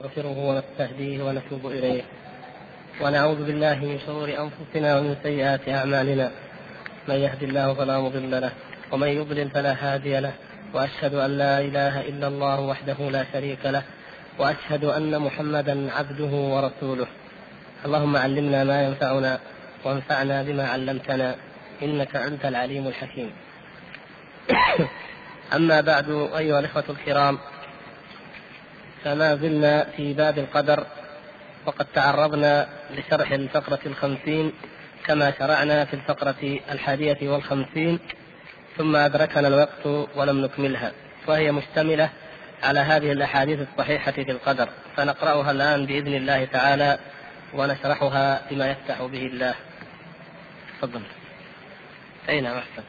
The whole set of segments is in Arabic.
ونستغفره ونستهديه ونتوب إليه. ونعوذ بالله من شرور أنفسنا ومن سيئات أعمالنا. من يهد الله فلا مضل له ومن يضلل فلا هادي له وأشهد أن لا إله إلا الله وحده لا شريك له وأشهد أن محمدا عبده ورسوله. اللهم علمنا ما ينفعنا وانفعنا بما علمتنا إنك أنت العليم الحكيم. أما بعد أيها الإخوة الكرام فما زلنا في باب القدر وقد تعرضنا لشرح الفقرة الخمسين كما شرعنا في الفقرة الحادية والخمسين ثم أدركنا الوقت ولم نكملها وهي مشتملة على هذه الأحاديث الصحيحة في القدر فنقرأها الآن بإذن الله تعالى ونشرحها بما يفتح به الله. تفضل. أي نعم أحسن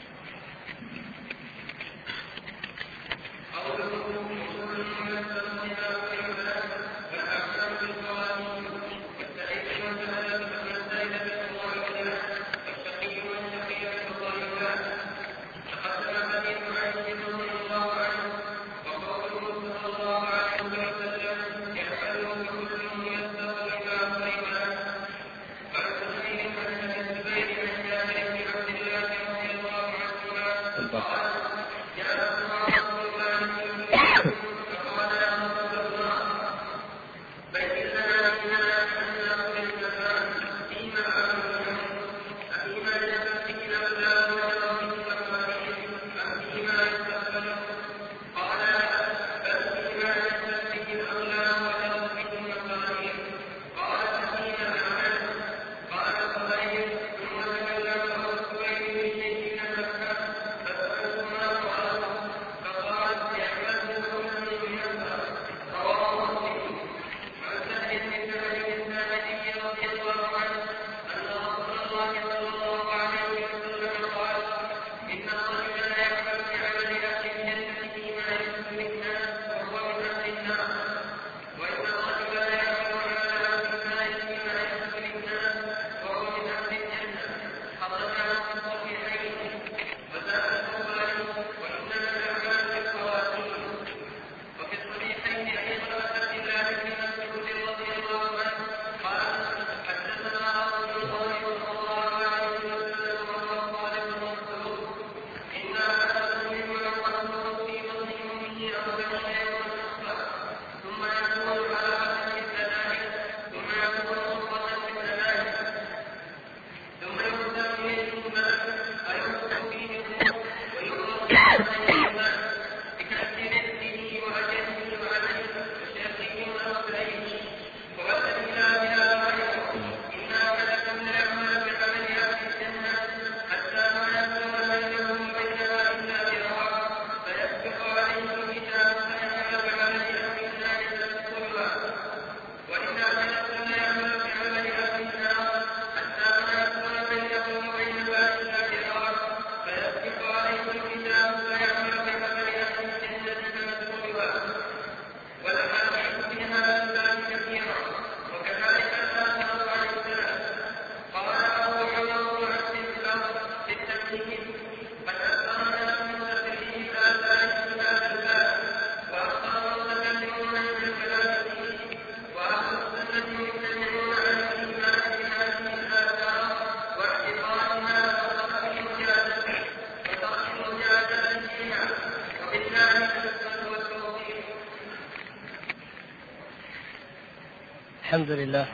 الحمد لله.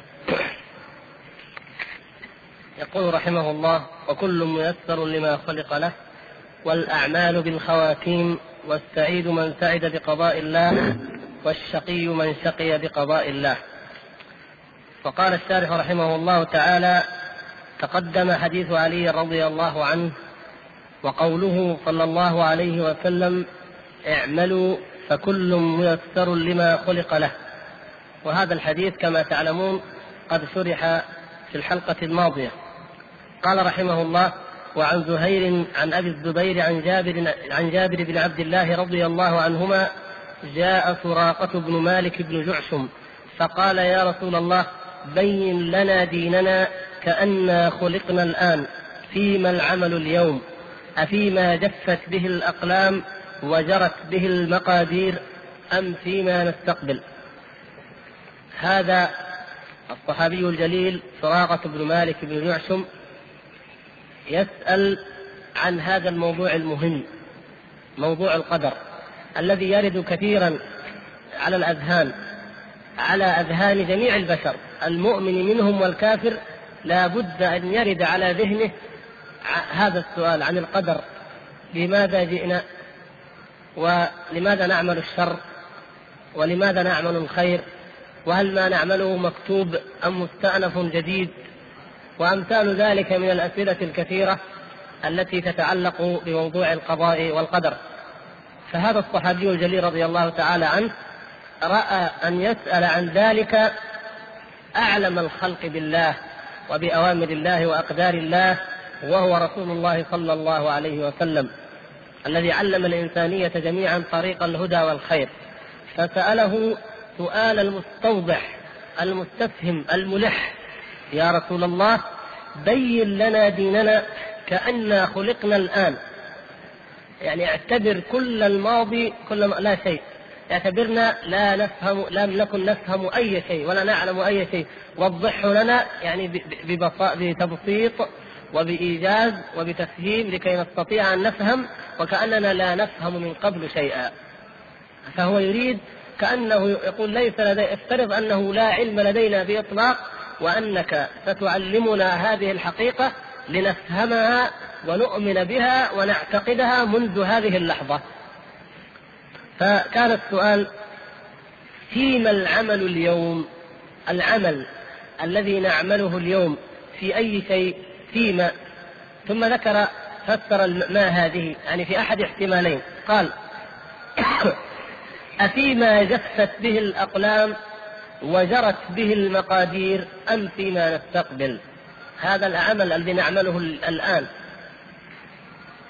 يقول رحمه الله وكل ميسر لما خلق له والأعمال بالخواتيم والسعيد من سعد بقضاء الله والشقي من شقي بقضاء الله. وقال الشارح رحمه الله تعالى تقدم حديث علي رضي الله عنه وقوله صلى الله عليه وسلم اعملوا فكل ميسر لما خلق له. وهذا الحديث كما تعلمون قد شرح في الحلقة الماضية. قال رحمه الله وعن زهير عن أبي الزبير عن جابر عن جابر بن عبد الله رضي الله عنهما جاء سراقة بن مالك بن جعشم فقال يا رسول الله بين لنا ديننا كأنا خلقنا الآن فيما العمل اليوم؟ أفيما جفت به الأقلام وجرت به المقادير أم فيما نستقبل؟ هذا الصحابي الجليل سراقة بن مالك بن يعشم يسأل عن هذا الموضوع المهم موضوع القدر الذي يرد كثيرا على الأذهان على أذهان جميع البشر المؤمن منهم والكافر لا بد أن يرد على ذهنه هذا السؤال عن القدر لماذا جئنا؟ ولماذا نعمل الشر؟ ولماذا نعمل الخير؟ وهل ما نعمله مكتوب أم مستأنف جديد؟ وأمثال ذلك من الأسئلة الكثيرة التي تتعلق بموضوع القضاء والقدر. فهذا الصحابي الجليل رضي الله تعالى عنه رأى أن يسأل عن ذلك أعلم الخلق بالله وبأوامر الله وأقدار الله وهو رسول الله صلى الله عليه وسلم الذي علم الإنسانية جميعا طريق الهدى والخير. فسأله سؤال المستوضح المستفهم الملح. يا رسول الله بين لنا ديننا كأننا خلقنا الآن. يعني اعتبر كل الماضي كل ما لا شيء. اعتبرنا لا نفهم لم نكن نفهم أي شيء ولا نعلم أي شيء. وضحه لنا يعني بتبسيط وبإيجاز وبتفهيم لكي نستطيع أن نفهم وكأننا لا نفهم من قبل شيئا. فهو يريد كأنه يقول ليس لدي افترض أنه لا علم لدينا بإطلاق وأنك ستعلمنا هذه الحقيقة لنفهمها ونؤمن بها ونعتقدها منذ هذه اللحظة. فكان السؤال فيما العمل اليوم؟ العمل الذي نعمله اليوم في أي شيء؟ فيما؟ ثم ذكر فسر ما هذه؟ يعني في أحد احتمالين. قال أفيما جفت به الأقلام وجرت به المقادير أم فيما نستقبل. هذا العمل الذي نعمله الآن.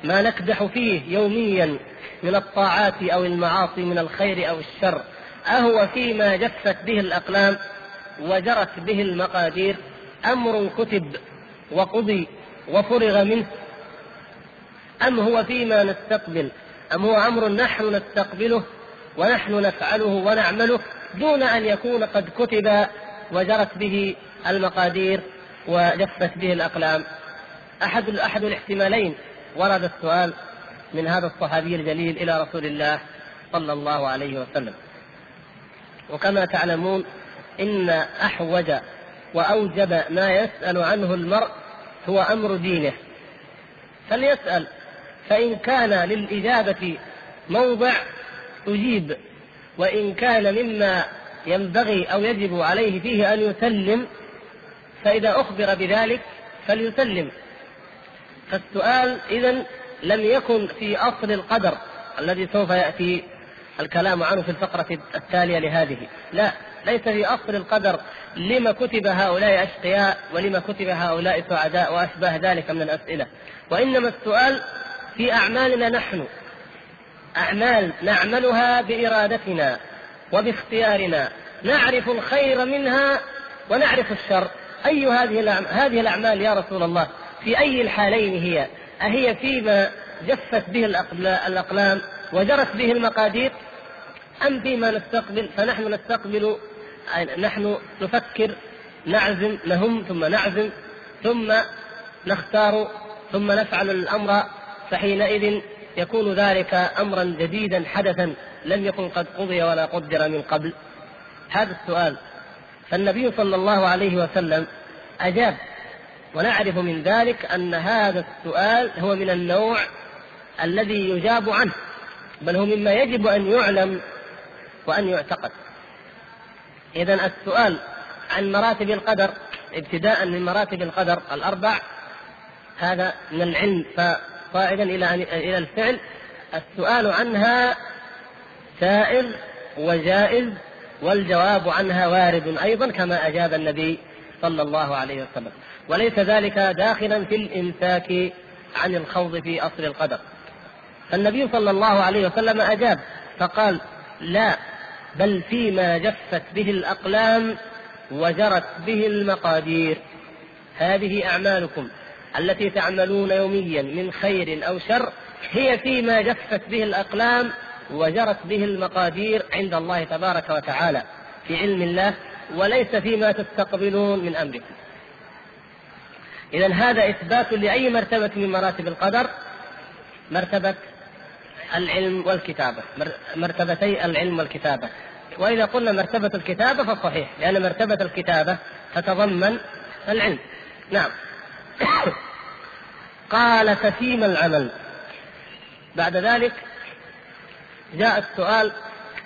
ما نكدح فيه يوميا من الطاعات أو المعاصي من الخير أو الشر. أهو فيما جفت به الأقلام وجرت به المقادير. أمر كتب وقضي وفرغ منه. أم هو فيما نستقبل؟ أم هو أمر نحن نستقبله؟ ونحن نفعله ونعمله دون أن يكون قد كتب وجرت به المقادير وجفت به الأقلام. أحد أحد الاحتمالين ورد السؤال من هذا الصحابي الجليل إلى رسول الله صلى الله عليه وسلم. وكما تعلمون إن أحوج وأوجب ما يسأل عنه المرء هو أمر دينه. فليسأل فإن كان للإجابة موضع أجيب وإن كان مما ينبغي أو يجب عليه فيه أن يسلم فإذا أخبر بذلك فليسلم. فالسؤال إذا لم يكن في أصل القدر الذي سوف يأتي الكلام عنه في الفقرة التالية لهذه. لا ليس في أصل القدر لما كتب هؤلاء أشقياء ولما كتب هؤلاء سعداء وأشباه ذلك من الأسئلة. وإنما السؤال في أعمالنا نحن. أعمال نعملها بإرادتنا وباختيارنا. نعرف الخير منها ونعرف الشر. أي هذه هذه الأعمال يا رسول الله؟ في أي الحالين هي؟ أهي فيما جفت به الأقلام وجرت به المقادير؟ أم فيما نستقبل فنحن نستقبل نحن نفكر نعزم نهم ثم نعزم ثم نختار ثم نفعل الأمر فحينئذ يكون ذلك أمرا جديدا حدثا لم يكن قد قضي ولا قدر من قبل. هذا السؤال. فالنبي صلى الله عليه وسلم أجاب ونعرف من ذلك أن هذا السؤال هو من النوع الذي يجاب عنه بل هو مما يجب أن يعلم وأن يعتقد. اذا السؤال عن مراتب القدر ابتداء من مراتب القدر الأربع هذا من العلم. صاعدا إلى إلى الفعل السؤال عنها سائر وجائز والجواب عنها وارد أيضا كما أجاب النبي صلى الله عليه وسلم. وليس ذلك داخلا في الامساك عن الخوض في أصل القدر. فالنبي صلى الله عليه وسلم أجاب فقال لا بل فيما جفت به الأقلام وجرت به المقادير. هذه أعمالكم. التي تعملون يوميا من خير أو شر هي فيما جفت به الأقلام وجرت به المقادير عند الله تبارك وتعالى في علم الله وليس فيما تستقبلون من أمركم إذا هذا إثبات لأي مرتبة من مراتب القدر؟ مرتبة العلم والكتابة. مرتبتي العلم والكتابة. وإذا قلنا مرتبة الكتابة فصحيح لأن مرتبة الكتابة تتضمن العلم. نعم. قال ففيما العمل؟ بعد ذلك جاء السؤال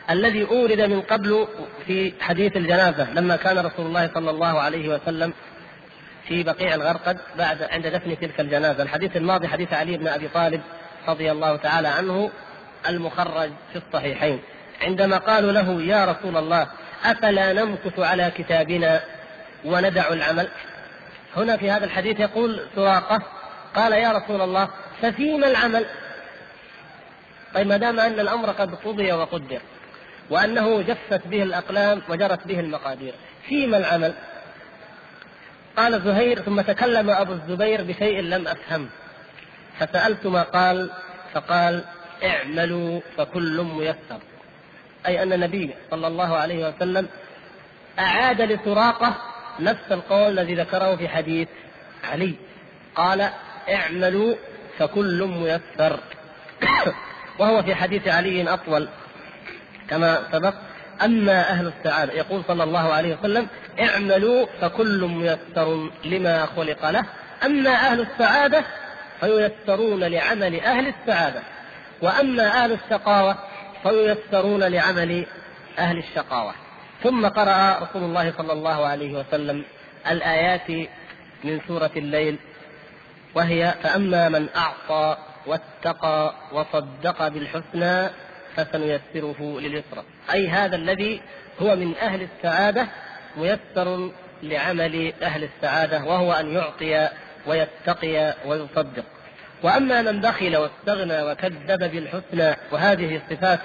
الذي أورد من قبل في حديث الجنازة لما كان رسول الله صلى الله عليه وسلم في بقيع الغرقد بعد عند دفن تلك الجنازة. الحديث الماضي حديث علي بن أبي طالب رضي الله تعالى عنه المخرج في الصحيحين. عندما قالوا له يا رسول الله أفلا نمكث على كتابنا وندع العمل؟ هنا في هذا الحديث يقول سراقة قال يا رسول الله ففيما العمل؟ طيب ما دام أن الأمر قد قضي وقدر وأنه جفت به الأقلام وجرت به المقادير فيما العمل؟ قال زهير ثم تكلم أبو الزبير بشيء لم أفهم فسألت ما قال فقال اعملوا فكل ميسر أي أن النبي صلى الله عليه وسلم أعاد لسراقة نفس القول الذي ذكره في حديث علي. قال اعملوا فكل ميسر. وهو في حديث علي أطول كما سبق. أما أهل السعادة يقول صلى الله عليه وسلم اعملوا فكل ميسر لما خلق له. أما أهل السعادة فييسرون لعمل أهل السعادة. وأما أهل الشقاوة فييسرون لعمل أهل الشقاوة. ثم قرأ رسول الله صلى الله عليه وسلم الآيات من سورة الليل وهي فأما من أعطى واتقى وصدق بالحسنى فسنيسره لليسرى. أي هذا الذي هو من أهل السعادة ميسر لعمل أهل السعادة وهو أن يعطي ويتقي ويصدق. وأما من بخل واستغنى وكذب بالحسنى وهذه صفات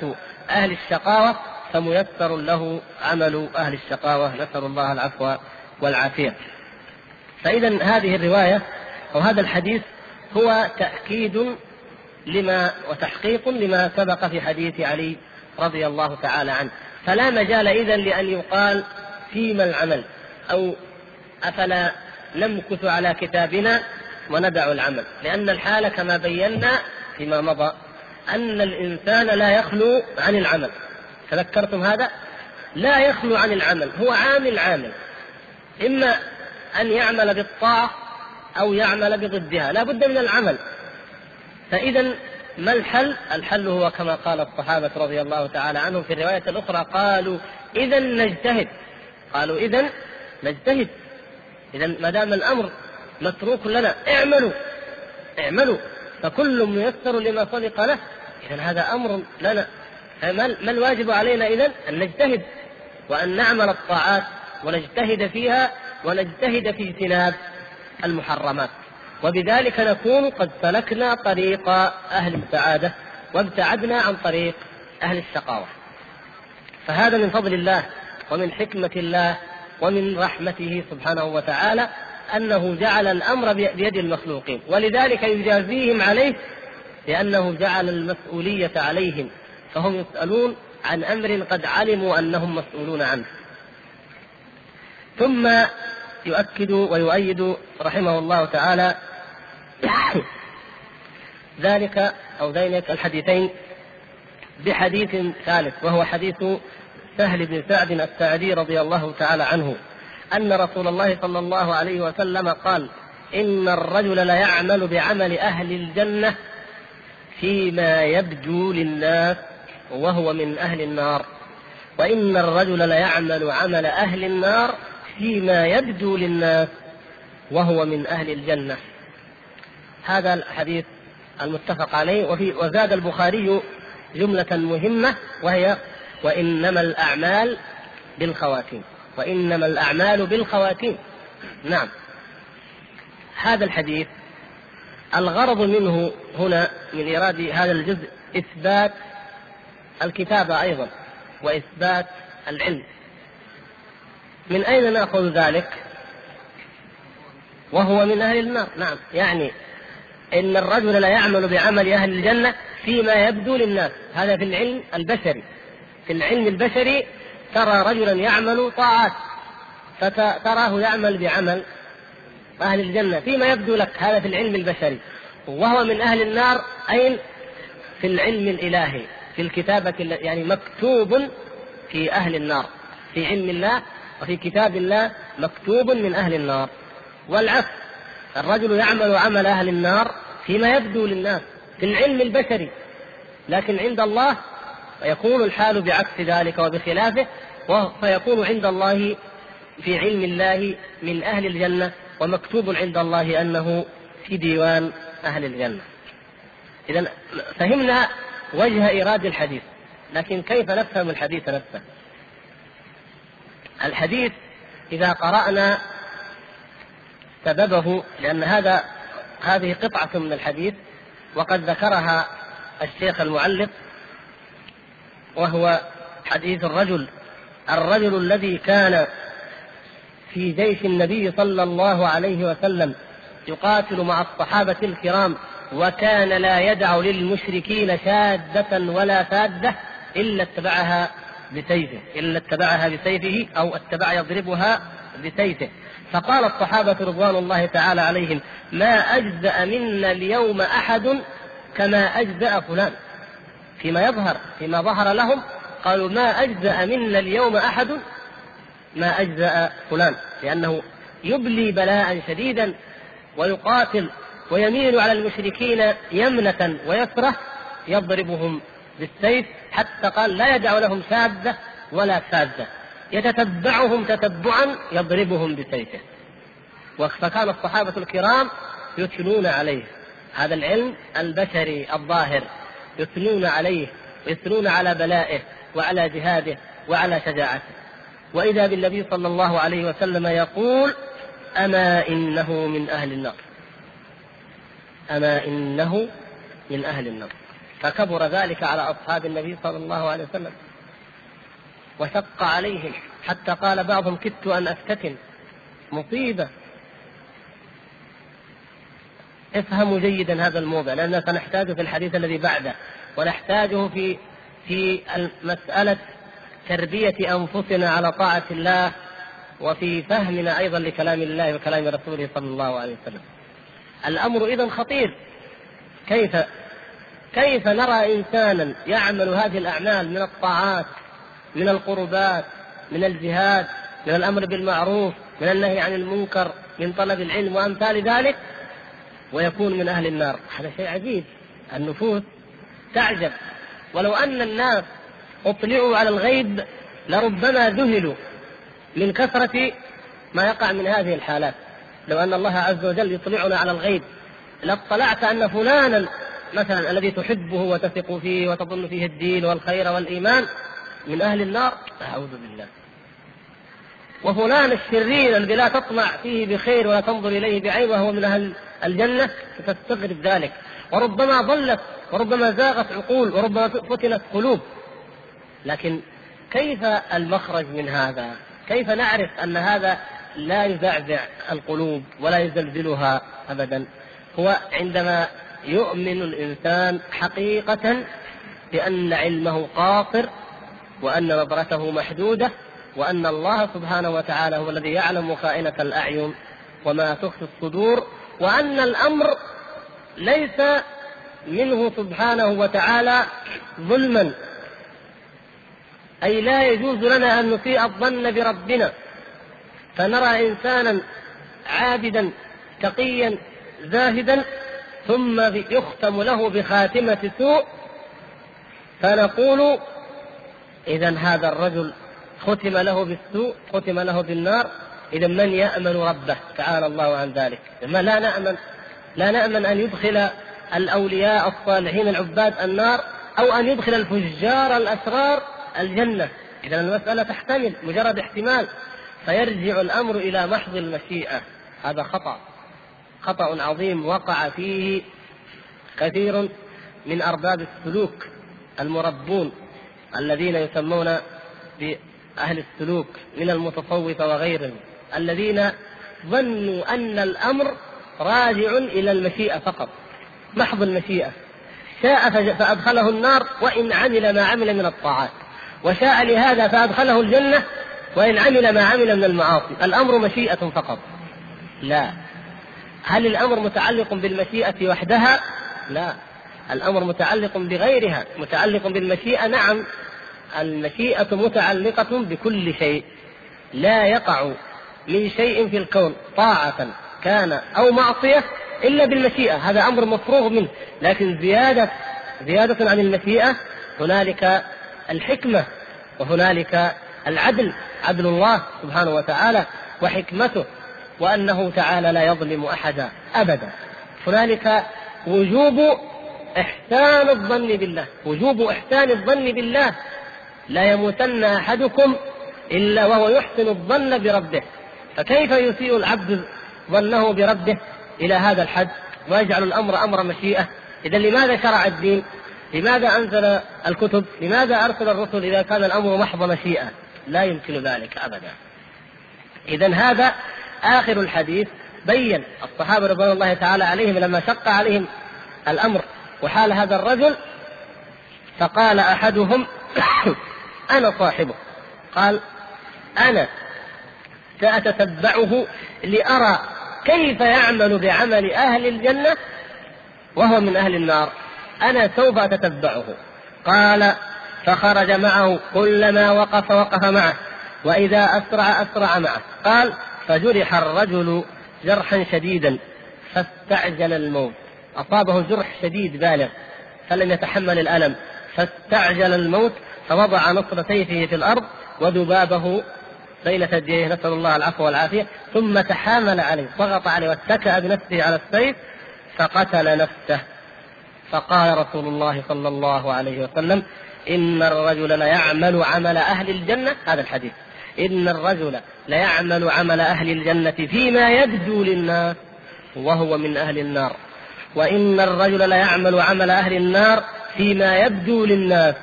أهل الشقاوة فميسر له عمل أهل الشقاوة. نسأل الله العفو والعافية. فإذا هذه الرواية أو هذا الحديث هو تأكيد لما وتحقيق لما سبق في حديث علي رضي الله تعالى عنه. فلا مجال إذا لأن يقال فيما العمل أو أفلا نمكث على كتابنا وندع العمل. لأن الحال كما بينا فيما مضى أن الإنسان لا يخلو عن العمل. تذكرتم هذا؟ لا يخلو عن العمل هو عامل عامل إما أن يعمل بالطاعة أو يعمل بضدها لا بد من العمل. فإذا ما الحل؟ الحل هو كما قال الصحابة رضي الله تعالى عنهم في الرواية الأخرى قالوا إذا نجتهد. قالوا إذا نجتهد. إذا ما دام الأمر متروك لنا اعملوا اعملوا. فكل ميسر لما خلق له. إذا هذا أمر لنا. ما الواجب علينا إذا أن نجتهد وأن نعمل الطاعات ونجتهد فيها ونجتهد في اجتناب المحرمات. وبذلك نكون قد سلكنا طريق أهل السعادة وابتعدنا عن طريق أهل الشقاوة. فهذا من فضل الله ومن حكمة الله ومن رحمته سبحانه وتعالى أنه جعل الأمر بيد المخلوقين. ولذلك يجازيهم عليه لأنه جعل المسؤولية عليهم. فهم يسألون عن أمر قد علموا أنهم مسؤولون عنه. ثم يؤكد ويؤيد رحمه الله تعالى ذلك أو ذلك الحديثين بحديث ثالث وهو حديث سهل بن سعد السعدي رضي الله تعالى عنه أن رسول الله صلى الله عليه وسلم قال إن الرجل ليعمل بعمل أهل الجنة فيما يبدو للناس وهو من أهل النار. وإن الرجل ليعمل عمل أهل النار فيما يبدو للناس وهو من أهل الجنة. هذا الحديث المتفق عليه. وفي وزاد البخاري جملة مهمة وهي وإنما الأعمال بالخواتيم. وإنما الأعمال بالخواتيم. نعم. هذا الحديث الغرض منه هنا من إيراد هذا الجزء إثبات الكتابة أيضا وإثبات العلم. من أين نأخذ ذلك؟ وهو من أهل النار. نعم يعني إن الرجل لا يعمل بعمل أهل الجنة فيما يبدو للناس. هذا في العلم البشري. في العلم البشري ترى رجلا يعمل طاعات فتراه يعمل بعمل أهل الجنة فيما يبدو لك. هذا في العلم البشري. وهو من أهل النار أين؟ في العلم الإلهي. في الكتابة يعني مكتوب في أهل النار في علم الله وفي كتاب الله مكتوب من أهل النار. والعكس الرجل يعمل عمل أهل النار فيما يبدو للناس في العلم البشري لكن عند الله يكون الحال بعكس ذلك وبخلافه فيكون عند الله في علم الله من أهل الجنة ومكتوب عند الله أنه في ديوان أهل الجنة. إذا فهمنا وجه إيراد الحديث. لكن كيف نفهم الحديث نفسه؟ الحديث إذا قرأنا سببه لأن هذا هذه قطعة من الحديث وقد ذكرها الشيخ المعلق وهو حديث الرجل. الرجل الذي كان في جيش النبي صلى الله عليه وسلم يقاتل مع الصحابة الكرام وكان لا يدع للمشركين شادة ولا فادة إلا اتبعها بسيفه إلا اتبعها بسيفه أو اتبع يضربها بسيفه. فقال الصحابة رضوان الله تعالى عليهم ما أجزأ منا اليوم أحد كما أجزأ فلان. فيما يظهر فيما ظهر لهم قالوا ما أجزأ منا اليوم أحد ما أجزأ فلان. لأنه يبلي بلاء شديدا ويقاتل ويميل على المشركين يمنة ويسرة يضربهم بالسيف حتى قال لا يدع لهم شاذة ولا فاذة يتتبعهم تتبعا يضربهم بسيفه. فكان الصحابة الكرام يثنون عليه. هذا العلم البشري الظاهر. يثنون عليه ويثنون على بلائه وعلى جهاده وعلى شجاعته. وإذا بالنبي صلى الله عليه وسلم يقول أما إنه من أهل النار. أما إنه من أهل النار فكبر ذلك على أصحاب النبي صلى الله عليه وسلم. وشق عليهم. حتى قال بعضهم كدت أن أفتتن. مصيبة. افهموا جيدا هذا الموضع لأننا سنحتاجه في الحديث الذي بعده. ونحتاجه في في مسألة تربية أنفسنا على طاعة الله وفي فهمنا أيضا لكلام الله وكلام رسوله صلى الله عليه وسلم. الأمر إذا خطير. كيف؟ كيف نرى إنسانا يعمل هذه الأعمال من الطاعات من القربات من الجهاد من الأمر بالمعروف من النهي عن المنكر من طلب العلم وأمثال ذلك؟ ويكون من أهل النار. هذا شيء عجيب. النفوس تعجب. ولو أن الناس أطلعوا على الغيب لربما ذهلوا من كثرة ما يقع من هذه الحالات. لو أن الله عز وجل يطلعنا على الغيب لاطلعت أن فلانا مثلا الذي تحبه وتثق فيه وتظن فيه الدين والخير والإيمان من أهل النار أعوذ بالله. وفلان الشرير الذي لا تطمع فيه بخير ولا تنظر إليه بعين وهو من أهل الجنة ستستغرب ذلك. وربما ضلت وربما زاغت عقول وربما فتنت قلوب. لكن كيف المخرج من هذا؟ كيف نعرف أن هذا لا يزعزع القلوب ولا يزلزلها ابدا؟ هو عندما يؤمن الإنسان حقيقة بأن علمه قاصر وأن نظرته محدودة وأن الله سبحانه وتعالى هو الذي يعلم خائنة الأعين وما تخفي الصدور وأن الأمر ليس منه سبحانه وتعالى ظلما أي لا يجوز لنا أن نسيء الظن بربنا فنرى إنسانا عابدا تقيا زاهدا ثم يختم له بخاتمة سوء. فنقول إذا هذا الرجل ختم له بالسوء ختم له بالنار. إذا من يأمن ربه؟ تعالى الله عن ذلك. ما لا نأمن لا نأمن أن يدخل الأولياء الصالحين العباد النار أو أن يدخل الفجار الأسرار الجنة. إذا المسألة تحتمل مجرد احتمال. فيرجع الأمر إلى محض المشيئة. هذا خطأ. خطأ عظيم. وقع فيه كثير من أرباب السلوك المربون الذين يسمون بأهل السلوك من المتصوفة وغيرهم. الذين ظنوا أن الأمر راجع إلى المشيئة فقط. محض المشيئة. شاء فأدخله النار وإن عمل ما عمل من الطاعات. وشاء لهذا فأدخله الجنة وإن عمل ما عمل من المعاصي. الأمر مشيئة فقط. لا. هل الأمر متعلق بالمشيئة وحدها؟ لا. الأمر متعلق بغيرها متعلق بالمشيئة نعم. المشيئة متعلقة بكل شيء. لا يقع من شيء في الكون طاعة كان أو معصية إلا بالمشيئة. هذا أمر مفروغ منه. لكن زيادة زيادة عن المشيئة هنالك الحكمة وهنالك العدل عدل الله سبحانه وتعالى وحكمته وأنه تعالى لا يظلم أحدا أبدا. هنالك وجوب إحسان الظن بالله وجوب إحسان الظن بالله. لا يموتن أحدكم إلا وهو يحسن الظن بربه. فكيف يسيء العبد ظنه بربه إلى هذا الحد ويجعل الأمر أمر مشيئة؟ إذا لماذا شرع الدين؟ لماذا أنزل الكتب؟ لماذا أرسل الرسل إذا كان الأمر محض مشيئة؟ لا يمكن ذلك أبدا. إذا هذا آخر الحديث بين الصحابة رضوان الله تعالى عليهم لما شق عليهم الأمر وحال هذا الرجل فقال أحدهم أنا صاحبه. قال أنا سأتتبعه لأرى كيف يعمل بعمل أهل الجنة وهو من أهل النار. أنا سوف أتتبعه. قال فخرج معه كلما وقف وقف معه وإذا أسرع أسرع معه. قال فجرح الرجل جرحا شديدا فاستعجل الموت. أصابه جرح شديد بالغ فلم يتحمل الألم. فاستعجل الموت فوضع نصر سيفه في الأرض وذبابه بين ثدييه. نسأل الله العفو والعافية. ثم تحامل عليه ضغط عليه واتكأ بنفسه على السيف فقتل نفسه. فقال رسول الله صلى الله عليه وسلم إن الرجل ليعمل عمل أهل الجنة هذا الحديث. إن الرجل ليعمل عمل أهل الجنة فيما يبدو للناس وهو من أهل النار. وإن الرجل ليعمل عمل أهل النار فيما يبدو للناس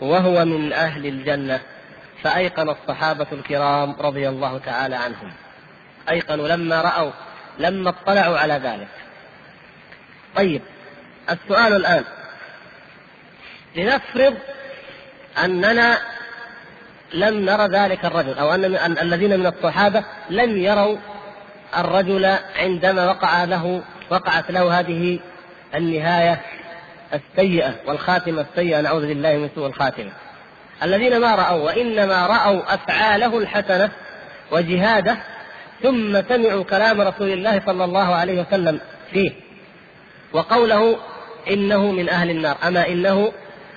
وهو من أهل الجنة. فأيقن الصحابة الكرام رضي الله تعالى عنهم. أيقنوا لما رأوا لما اطلعوا على ذلك. طيب السؤال الآن. لنفرض أننا لم نرى ذلك الرجل أو أن الذين من الصحابة لم يروا الرجل عندما وقع له وقعت له هذه النهاية السيئة والخاتمة السيئة نعوذ بالله من سوء الخاتمة. الذين ما رأوا وإنما رأوا أفعاله الحسنة وجهاده ثم سمعوا كلام رسول الله صلى الله عليه وسلم فيه وقوله إنه من أهل النار أما إنه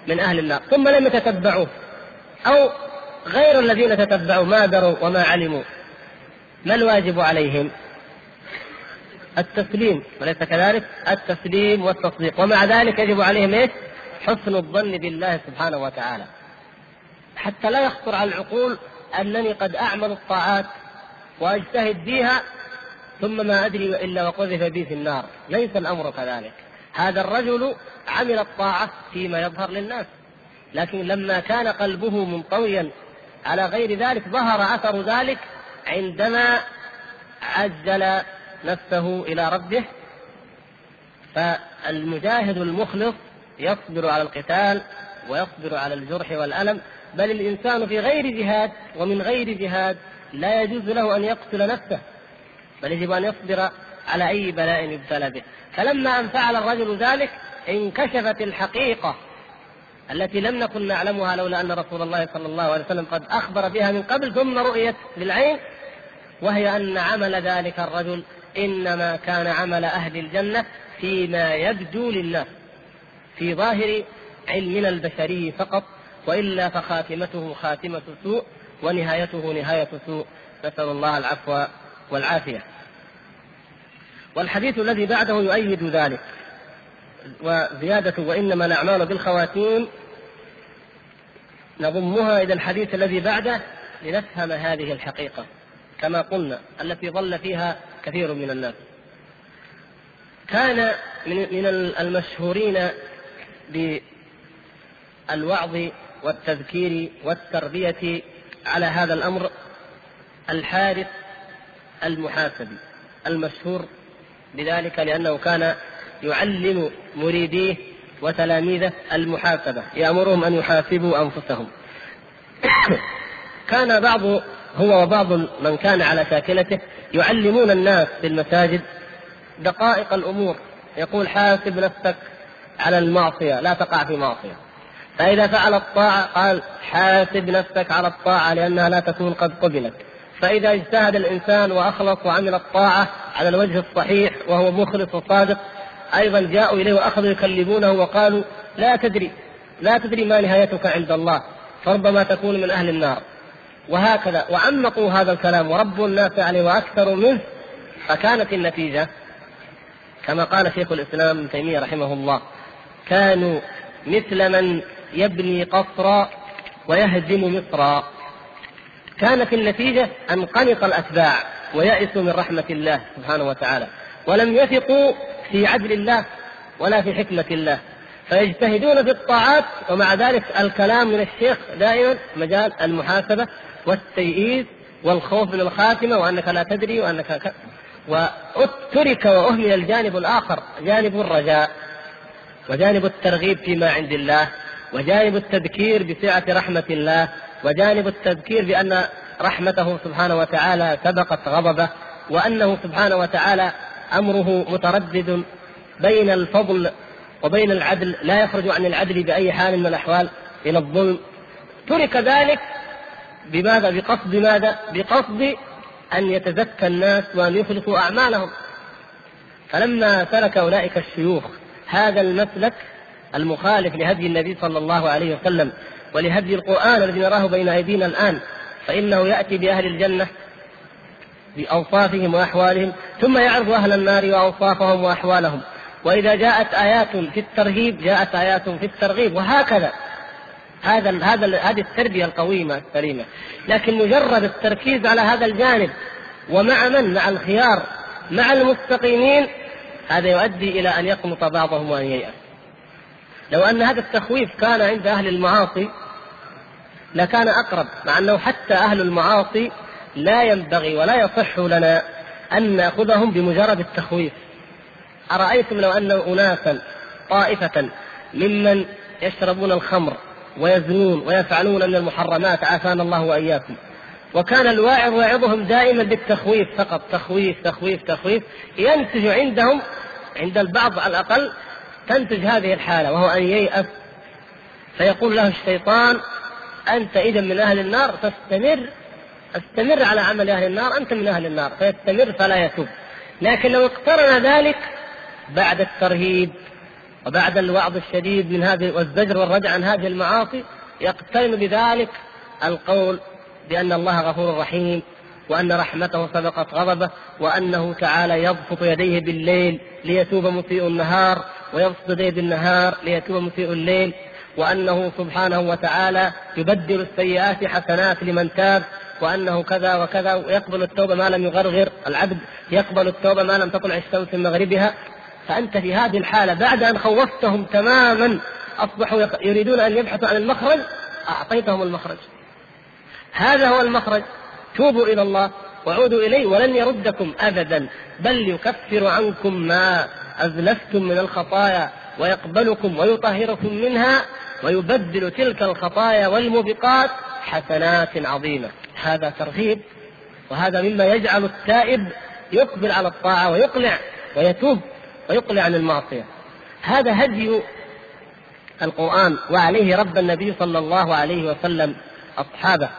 من أهل النار ثم لم يتتبعوه أو غير الذين تتبعوا ما دروا وما علموا ما الواجب عليهم؟ التسليم وليس كذلك؟ التسليم والتصديق ومع ذلك يجب عليهم إيش؟ حسن الظن بالله سبحانه وتعالى حتى لا يخطر على العقول أنني قد أعمل الطاعات وأجتهد فيها ثم ما أدري إلا وقذف بي في النار، ليس الأمر كذلك. هذا الرجل عمل الطاعة فيما يظهر للناس، لكن لما كان قلبه منطويا على غير ذلك ظهر أثر ذلك عندما عجل نفسه إلى ربه. فالمجاهد المخلص يصبر على القتال ويصبر على الجرح والألم بل الإنسان في غير جهاد ومن غير جهاد لا يجوز له أن يقتل نفسه بل يجب أن يصبر على أي بلاء يبتلى به. فلما أن فعل الرجل ذلك انكشفت الحقيقة التي لم نكن نعلمها لولا أن رسول الله صلى الله عليه وسلم قد أخبر بها من قبل ثم رؤيت للعين وهي أن عمل ذلك الرجل إنما كان عمل أهل الجنة فيما يبدو للناس في ظاهر علمنا البشري فقط وإلا فخاتمته خاتمة سوء ونهايته نهاية سوء نسأل الله العفو والعافية. والحديث الذي بعده يؤيد ذلك. وزيادة وإنما الأعمال بالخواتيم نضمها إلى الحديث الذي بعده لنفهم هذه الحقيقة. كما قلنا التي ظل فيها كثير من الناس. كان من المشهورين بالوعظ والتذكير والتربية على هذا الأمر الحارث المحاسبي المشهور بذلك لأنه كان يعلم مريديه وتلاميذه المحاسبة يأمرهم أن يحاسبوا أنفسهم. كان بعض هو وبعض من كان على شاكلته يعلمون الناس في المساجد دقائق الأمور. يقول حاسب نفسك على المعصية لا تقع في معصية. فإذا فعل الطاعة قال حاسب نفسك على الطاعة لأنها لا تكون قد قبلت. فإذا اجتهد الإنسان وأخلص وعمل الطاعة على الوجه الصحيح وهو مخلص وصادق أيضا جاءوا إليه وأخذوا يكلمونه وقالوا لا تدري لا تدري ما نهايتك عند الله فربما تكون من أهل النار. وهكذا وعمقوا هذا الكلام وربوا الناس عليه وأكثروا منه فكانت النتيجة كما قال شيخ الإسلام ابن تيمية رحمه الله كانوا مثل من يبني قصرا ويهدم مصرا. كانت النتيجة أن قنط الأتباع ويأسوا من رحمة الله سبحانه وتعالى. ولم يثقوا في عدل الله ولا في حكمة الله. فيجتهدون في الطاعات ومع ذلك الكلام من الشيخ دائما مجال المحاسبة والتيئيس والخوف من الخاتمة وأنك لا تدري وأنك ك... وترك وأهمل الجانب الآخر جانب الرجاء وجانب الترغيب فيما عند الله وجانب التذكير بسعه رحمة الله وجانب التذكير بأن رحمته سبحانه وتعالى سبقت غضبه وأنه سبحانه وتعالى أمره متردد بين الفضل وبين العدل لا يخرج عن العدل بأي حال من الأحوال إلى الظلم ترك ذلك بماذا؟ بقصد ماذا؟ بقصد أن يتزكى الناس وأن يخلصوا أعمالهم فلما سلك أولئك الشيوخ هذا المسلك المخالف لهدي النبي صلى الله عليه وسلم ولهدي القرآن الذي نراه بين أيدينا الآن فإنه يأتي بأهل الجنة بأوصافهم وأحوالهم ثم يعرض أهل النار وأوصافهم وأحوالهم. وإذا جاءت آيات في الترهيب جاءت آيات في الترغيب وهكذا. هذا هذا هذه التربية القويمة السليمة. لكن مجرد التركيز على هذا الجانب ومع من؟ مع الخيار مع المستقيمين هذا يؤدي إلى أن يقنط بعضهم وأن ييأس. لو أن هذا التخويف كان عند أهل المعاصي لكان أقرب مع أنه حتى أهل المعاصي لا ينبغي ولا يصح لنا أن نأخذهم بمجرد التخويف. أرأيتم لو أن اناسا طائفة ممن يشربون الخمر ويزنون ويفعلون من المحرمات عافانا الله وإياكم وكان الواعظ يعظهم دائما بالتخويف فقط تخويف تخويف تخويف ينتج عندهم عند البعض على الأقل تنتج هذه الحالة وهو أن ييأس فيقول له الشيطان أنت إذا من أهل النار فاستمر استمر على عمل أهل النار أنت من أهل النار فيستمر فلا يتوب. لكن لو اقترن ذلك بعد الترهيب وبعد الوعظ الشديد من هذه والزجر والردع عن هذه المعاصي يقترن بذلك القول بأن الله غفور رحيم وأن رحمته سبقت غضبه وأنه تعالى يبسط يديه بالليل ليتوب مسيء النهار ويبسط يديه بالنهار ليتوب مسيء الليل وأنه سبحانه وتعالى يبدل السيئات حسنات لمن تاب وأنه كذا وكذا ويقبل التوبة ما لم يغرغر العبد يقبل التوبة ما لم تطلع الشمس من مغربها. فأنت في هذه الحالة بعد أن خوفتهم تماما أصبحوا يريدون أن يبحثوا عن المخرج أعطيتهم المخرج. هذا هو المخرج. توبوا إلى الله وعودوا إليه ولن يردكم أبدا بل يكفر عنكم ما أزلفتم من الخطايا ويقبلكم ويطهركم منها. ويبدل تلك الخطايا والموبقات حسنات عظيمة. هذا ترغيب وهذا مما يجعل التائب يقبل على الطاعة ويقلع ويتوب ويقلع عن المعصية. هذا هدي القرآن وعليه رب النبي صلى الله عليه وسلم أصحابه.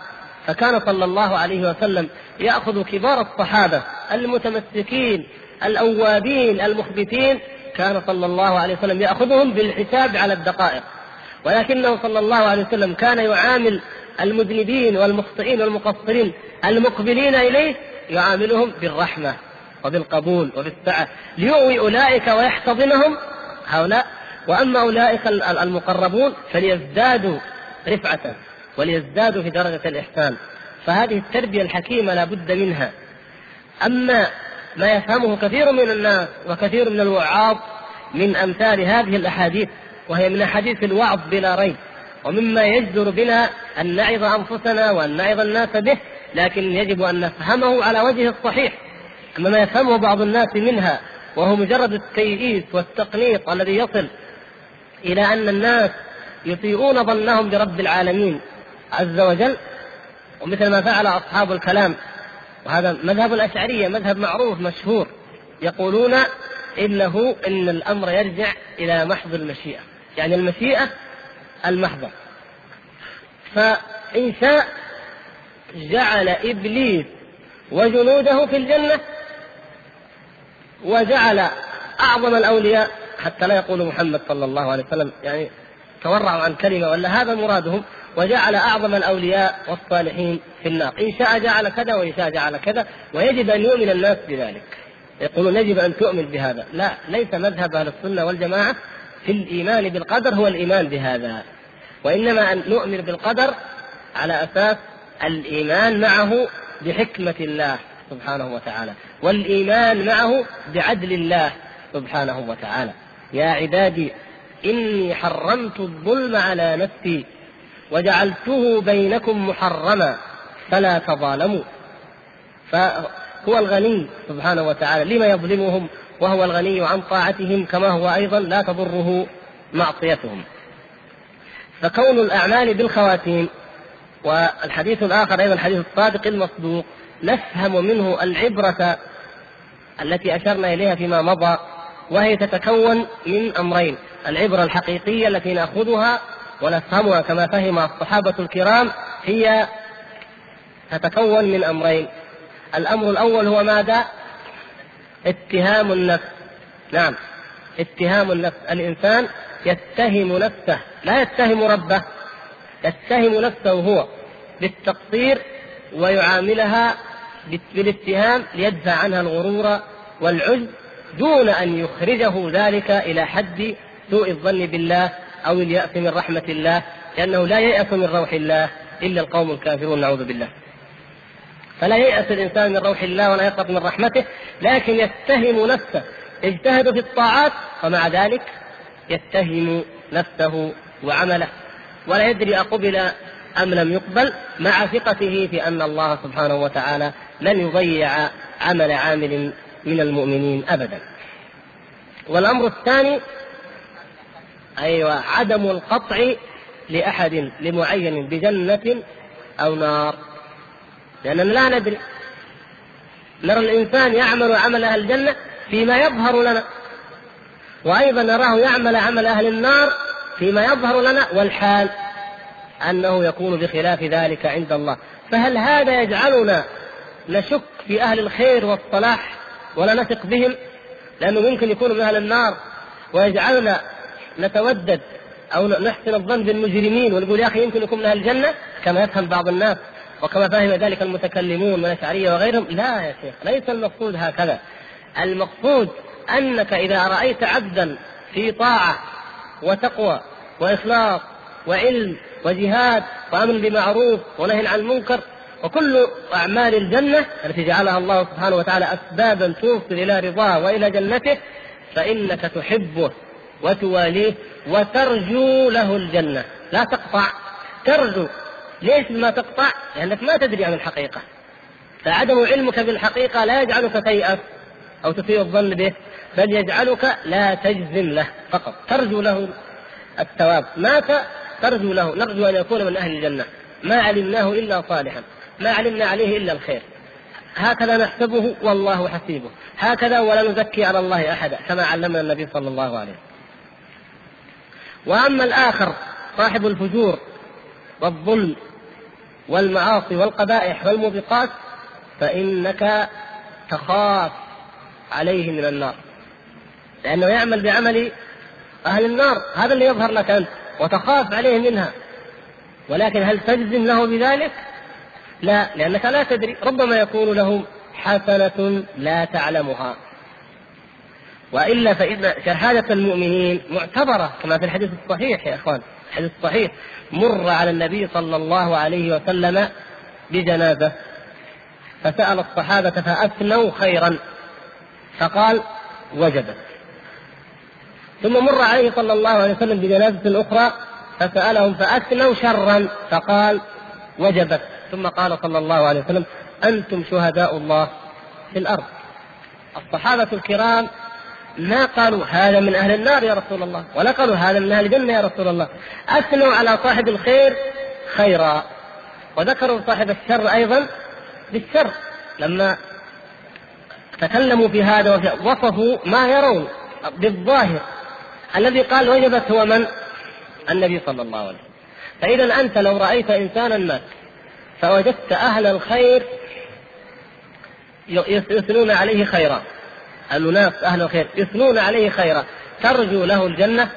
فكان صلى الله عليه وسلم يأخذ كبار الصحابة المتمسكين الأوابين المخبتين كان صلى الله عليه وسلم يأخذهم بالحساب على الدقائق. ولكنه صلى الله عليه وسلم كان يعامل المذنبين والمخطئين والمقصرين المقبلين إليه يعاملهم بالرحمة وبالقبول وبالسعة. ليؤوي أولئك ويحتضنهم هؤلاء. وأما أولئك المقربون فليزدادوا رفعة وليزدادوا في درجة الإحسان. فهذه التربية الحكيمة لا بد منها. أما ما يفهمه كثير من الناس وكثير من الوعاظ من أمثال هذه الأحاديث وهي من أحاديث الوعظ بلا ريب ومما يجدر بنا أن نعظ أنفسنا وأن نعظ الناس به لكن يجب أن نفهمه على وجهه الصحيح. أما ما يفهمه بعض الناس منها وهو مجرد التيئيس والتقنيط الذي يصل إلى أن الناس يطيعون ظنهم برب العالمين عز وجل ومثل ما فعل أصحاب الكلام. وهذا مذهب الأشعرية مذهب معروف مشهور يقولون إنه إن الأمر يرجع إلى محض المشيئة. يعني المشيئة المحضة. فإن شاء جعل إبليس وجنوده في الجنة وجعل أعظم الأولياء حتى لا يقول محمد صلى الله عليه وسلم يعني تورعوا عن كلمة ولا هذا مرادهم وجعل أعظم الأولياء والصالحين في النار. إن شاء جعل كذا وإن شاء جعل كذا ويجب أن يؤمن الناس بذلك. يقولون يجب أن تؤمن بهذا. لا ليس مذهب أهل السنة والجماعة في الإيمان بالقدر هو الإيمان بهذا. وإنما أن نؤمن بالقدر على أساس الإيمان معه بحكمة الله سبحانه وتعالى والإيمان معه بعدل الله سبحانه وتعالى. يا عبادي إني حرمت الظلم على نفسي وجعلته بينكم محرما فلا تظالموا. فهو الغني سبحانه وتعالى لما يظلمهم وهو الغني عن طاعتهم كما هو أيضا لا تضره معصيتهم فكون الأعمال بالخواتيم والحديث الآخر أيضا الحديث الصادق المصدوق نفهم منه العبرة التي أشرنا إليها فيما مضى وهي تتكون من أمرين العبرة الحقيقية التي نأخذها ونفهمها كما فهم الصحابة الكرام هي تتكون من أمرين الأمر الأول هو ماذا؟ اتهام النفس. نعم. اتهام النفس. الإنسان يتهم نفسه. لا يتهم ربه. يتهم نفسه هو بالتقصير ويعاملها بالاتهام ليدفع عنها الغرور والعجب دون أن يخرجه ذلك إلى حد سوء الظن بالله أو اليأس من رحمة الله لأنه لا ييأس من روح الله إلا القوم الكافرون نعوذ بالله. فلا ييأس الإنسان من روح الله ولا يقنط من رحمته لكن يتهم نفسه. اجتهد في الطاعات ومع ذلك يتهم نفسه وعمله. ولا يدري أقبل أم لم يقبل مع ثقته في أن الله سبحانه وتعالى لن يضيع عمل عامل من المؤمنين أبدا. والأمر الثاني أيوة عدم القطع لأحد لمعين بجنة أو نار. لأننا لا ندري. نرى الإنسان يعمل عمل أهل الجنة فيما يظهر لنا. وأيضا نراه يعمل عمل أهل النار فيما يظهر لنا والحال أنه يكون بخلاف ذلك عند الله. فهل هذا يجعلنا نشك في أهل الخير والصلاح ولا نثق بهم؟ لأنه ممكن يكونوا من أهل النار ويجعلنا نتودد أو نحسن الظن بالمجرمين ونقول يا أخي يمكن يكون من أهل الجنة كما يفهم بعض الناس. وكما فهم ذلك المتكلمون من الأشعرية وغيرهم لا يا شيخ ليس المقصود هكذا. المقصود أنك إذا رأيت عبدا في طاعة وتقوى وإخلاص وعلم وجهاد وأمر بمعروف ونهي عن المنكر وكل أعمال الجنة التي جعلها الله سبحانه وتعالى أسبابا توصل إلى رضاه وإلى جنته فإنك تحبه وتواليه وترجو له الجنة. لا تقطع ترجو. ليش ما تقطع؟ لأنك ما تدري عن الحقيقة. فعدم علمك بالحقيقة لا يجعلك تيأس أو تسيء الظن به بل يجعلك لا تجزم له فقط. ترجو له الثواب. مات ترجو له؟ نرجو أن يكون من أهل الجنة. ما علمناه إلا صالحا. ما علمنا عليه إلا الخير. هكذا نحسبه والله حسيبه. هكذا ولا نزكي على الله أحدا كما علمنا النبي صلى الله عليه وسلم. وأما الآخر صاحب الفجور والظلم والمعاصي والقبائح والموبقات فإنك تخاف عليه من النار. لأنه يعمل بعمل أهل النار هذا اللي يظهر لك أنت وتخاف عليه منها. ولكن هل تجزم له بذلك؟ لا لأنك لا تدري. ربما يكون له حسنة لا تعلمها. وإلا فإن شهادة المؤمنين معتبرة كما في الحديث الصحيح يا إخوان. الحديث الصحيح مر على النبي صلى الله عليه وسلم بجنازة فسأل الصحابة فأثنوا خيرا فقال وجبت. ثم مر عليه صلى الله عليه وسلم بجنازة أخرى فسألهم فأثنوا شرا فقال وجبت. ثم قال صلى الله عليه وسلم أنتم شهداء الله في الأرض. الصحابة الكرام ما قالوا هذا من أهل النار يا رسول الله ولا قالوا هذا من أهل الجنة يا رسول الله. أثنوا على صاحب الخير خيرا وذكروا صاحب الشر أيضا بالشر. لما تكلموا في هذا وصفوا ما يرون بالظاهر. الذي قال وجبت هو من؟ النبي صلى الله عليه وسلم. فإذا أنت لو رأيت إنسانا مات فوجدت أهل الخير يثنون عليه خيرا. الناس أهل الخير يثنون عليه خيرا. ترجو له الجنة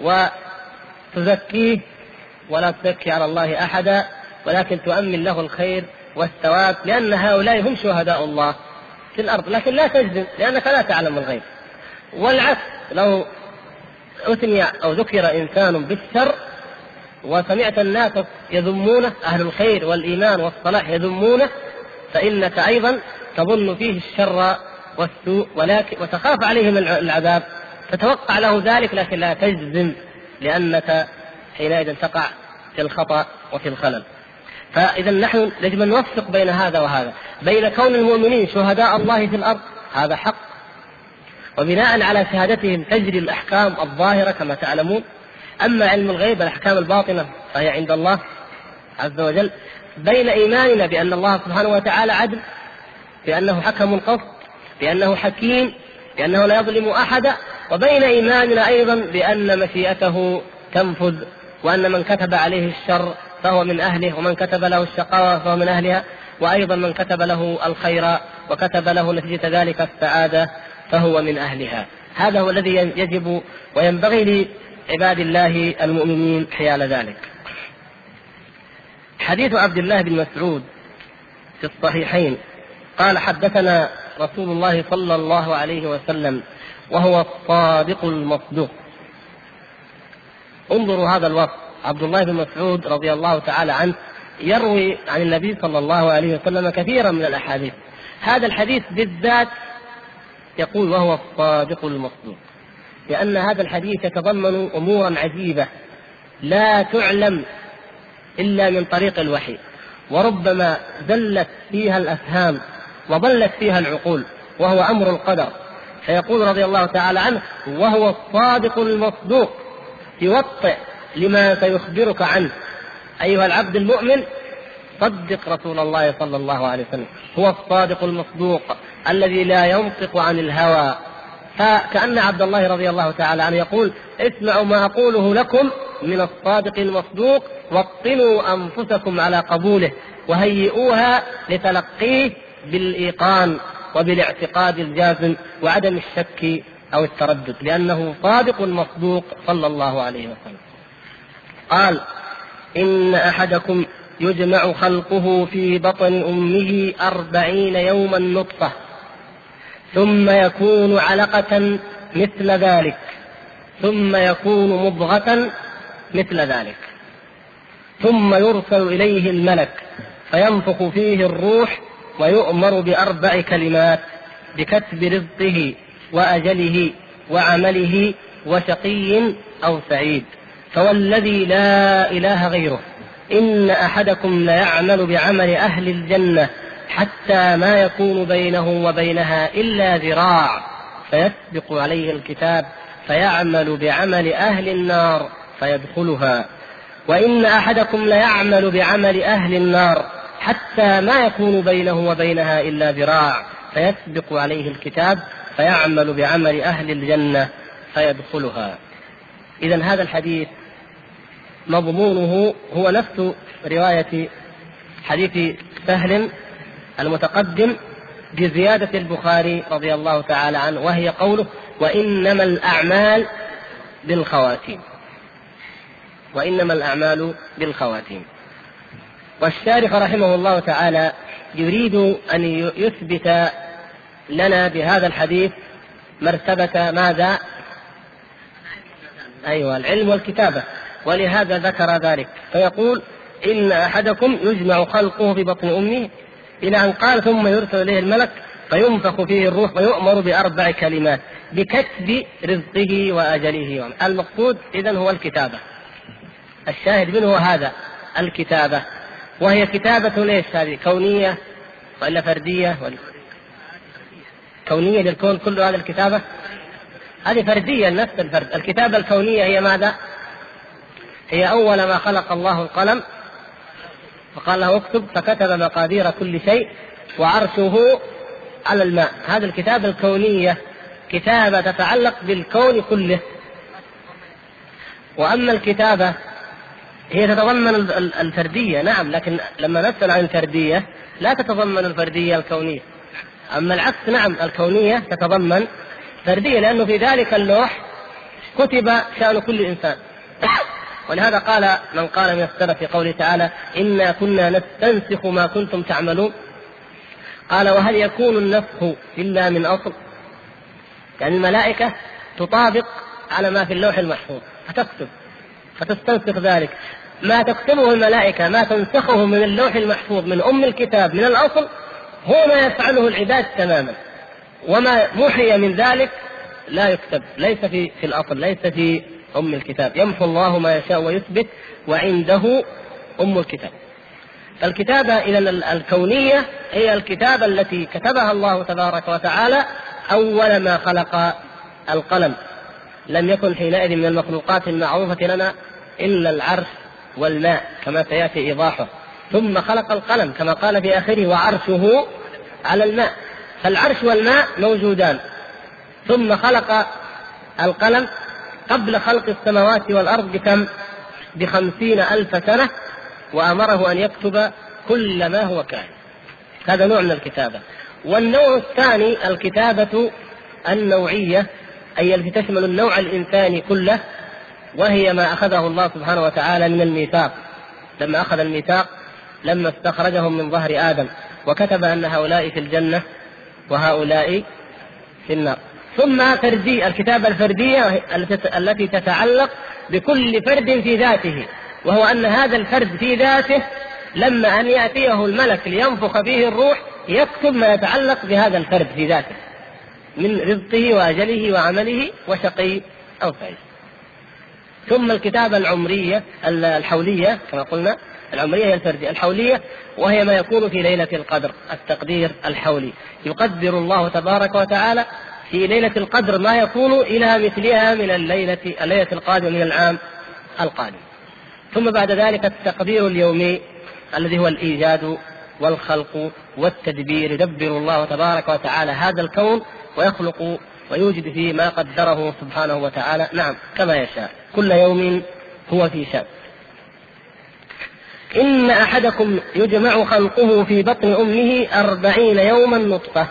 وتزكيه ولا تزكي على الله أحدا ولكن تؤمن له الخير والثواب لأن هؤلاء هم شهداء الله في الأرض لكن لا تجزم لأنك لا تعلم الغيب. والعكس لو أثني أو ذكر إنسان بالشر وسمعت الناس يذمونه أهل الخير والإيمان والصلاح يذمونه فإنك أيضا تظن فيه الشر والسوء ولكن وتخاف عليه من العذاب تتوقع له ذلك لكن لا تجزم لأنك حينئذ تقع في الخطأ وفي الخلل. فإذا نحن يجب أن نوفق بين هذا وهذا. بين كون المؤمنين شهداء الله في الأرض هذا حق. وبناء على شهادتهم تجري الأحكام الظاهرة كما تعلمون. أما علم الغيب الأحكام الباطنة فهي عند الله عز وجل. بين إيماننا بأن الله سبحانه وتعالى عدل بأنه حكم قصد بأنه حكيم بأنه لا يظلم أحدا وبين إيماننا أيضا بأن مشيئته تنفذ وأن من كتب عليه الشر فهو من أهله ومن كتب له الشقاوة فهو من أهلها وأيضا من كتب له الخير وكتب له نتيجة ذلك السعادة فهو من أهلها. هذا هو الذي يجب وينبغي لعباد الله المؤمنين حيال ذلك. حديث عبد الله بن مسعود في الصحيحين قال حدثنا رسول الله صلى الله عليه وسلم وهو الصادق المصدوق. انظروا هذا الوصف. عبد الله بن مسعود رضي الله تعالى عنه يروي عن النبي صلى الله عليه وسلم كثيرا من الأحاديث. هذا الحديث بالذات يقول وهو الصادق المصدوق لأن هذا الحديث يتضمن امورا عجيبة. لا تعلم إلا من طريق الوحي وربما زلت فيها الأفهام وضلت فيها العقول وهو أمر القدر. فيقول رضي الله تعالى عنه وهو الصادق المصدوق يوطئ لما سيخبرك عنه. أيها العبد المؤمن صدق رسول الله صلى الله عليه وسلم. هو الصادق المصدوق الذي لا ينطق عن الهوى. فكأن عبد الله رضي الله تعالى عنه يقول اسمعوا ما أقوله لكم من الصادق المصدوق وطنوا أنفسكم على قبوله وهيئوها لتلقيه بالإيقان وبالاعتقاد الجازم وعدم الشك أو التردد لأنه صادق مصدوق صلى الله عليه وسلم. قال إن أحدكم يجمع خلقه في بطن أمه أربعين يوما نطفة ثم يكون علقة مثل ذلك ثم يكون مضغة مثل ذلك ثم يرسل إليه الملك فينفخ فيه الروح ويؤمر بأربع كلمات بكتب رزقه وأجله وعمله وشقي أو سعيد. فوالذي لا إله غيره إن أحدكم ليعمل بعمل أهل الجنة حتى ما يكون بينه وبينها إلا ذراع. فيسبق عليه الكتاب فيعمل بعمل أهل النار فيدخلها. وإن أحدكم ليعمل بعمل أهل النار حتى ما يكون بينه وبينها إلا ذراع فيسبق عليه الكتاب فيعمل بعمل أهل الجنة فيدخلها. إذا هذا الحديث مضمونه هو نفس رواية حديث سهل المتقدم بزيادة البخاري رضي الله تعالى عنه وهي قوله وإنما الأعمال بالخواتيم. وإنما الأعمال بالخواتيم. والشارح رحمه الله تعالى يريد أن يثبت لنا بهذا الحديث مرتبة ماذا؟ أيوة العلم والكتابة ولهذا ذكر ذلك. فيقول إن أحدكم يجمع خلقه في بطن أمه إلى أن قال ثم يرسل إليه الملك فينفخ فيه الروح ويؤمر بأربع كلمات بكتب رزقه وأجله. المقصود إذا هو الكتابة. الشاهد منه هذا الكتابة. وهي كتابة ليش هذه؟ كونية ولا فردية ولا كونية للكون كله هذا الكتابة؟ هذه فردية نفس الفرد. الكتابة الكونية هي ماذا؟ هي أول ما خلق الله القلم فقال له اكتب فكتب مقادير كل شيء وعرشه على الماء. هذا الكتابة الكونية كتابة تتعلق بالكون كله. وأما الكتابة هي تتضمن الفردية نعم لكن لما نسأل عن الفردية لا تتضمن الفردية الكونية. أما العكس نعم الكونية تتضمن فردية لأنه في ذلك اللوح كتب شأن كل إنسان. ولهذا قال من قال من السلف في قوله تعالى إنا كنا نستنسخ ما كنتم تعملون قال وهل يكون النسخ إلا من أصل؟ يعني الملائكة تطابق على ما في اللوح المحفوظ فتكتب. فتستنسخ ذلك. ما تكتبه الملائكة ما تنسخه من اللوح المحفوظ من أم الكتاب من الأصل هو ما يفعله العباد تماما. وما محي من ذلك لا يكتب. ليس في في الأصل ليس في أم الكتاب. يمحو الله ما يشاء ويثبت وعنده أم الكتاب. الكتابة إلى الكونية هي الكتابة التي كتبها الله تبارك وتعالى أول ما خلق القلم. لم يكن حينئذ من المخلوقات المعروفة لنا إلا العرش والماء كما سيأتي إيضاحه. ثم خلق القلم كما قال في آخره وعرشه على الماء. فالعرش والماء موجودان. ثم خلق القلم قبل خلق السماوات والأرض بكم؟ بخمسين ألف سنة وأمره أن يكتب كل ما هو كائن هذا نوع من الكتابة. والنوع الثاني الكتابة النوعية أي التي تشمل النوع الإنساني كله وهي ما أخذه الله سبحانه وتعالى من الميثاق. لما أخذ الميثاق لما استخرجهم من ظهر آدم. وكتب أن هؤلاء في الجنة وهؤلاء في النار. ثم فردي الكتابة الفردية التي تتعلق بكل فرد في ذاته. وهو أن هذا الفرد في ذاته لما أن يأتيه الملك لينفخ فيه الروح يكتب ما يتعلق بهذا الفرد في ذاته. من رزقه وأجله وعمله وشقي أو سعيد. ثم الكتابة العمرية الحولية كما قلنا العمرية هي الفردية. الحولية وهي ما يكون في ليلة القدر التقدير الحولي. يقدر الله تبارك وتعالى في ليلة القدر ما يكون إلى مثلها من الليلة الليلة القادمة من العام القادم. ثم بعد ذلك التقدير اليومي الذي هو الإيجاد والخلق والتدبير. يدبر الله تبارك وتعالى هذا الكون ويخلق ويوجد فيه ما قدره سبحانه وتعالى. نعم كما يشاء. كل يوم هو في شأن إن أحدكم يجمع خلقه في بطن أمه أربعين يوما نطفة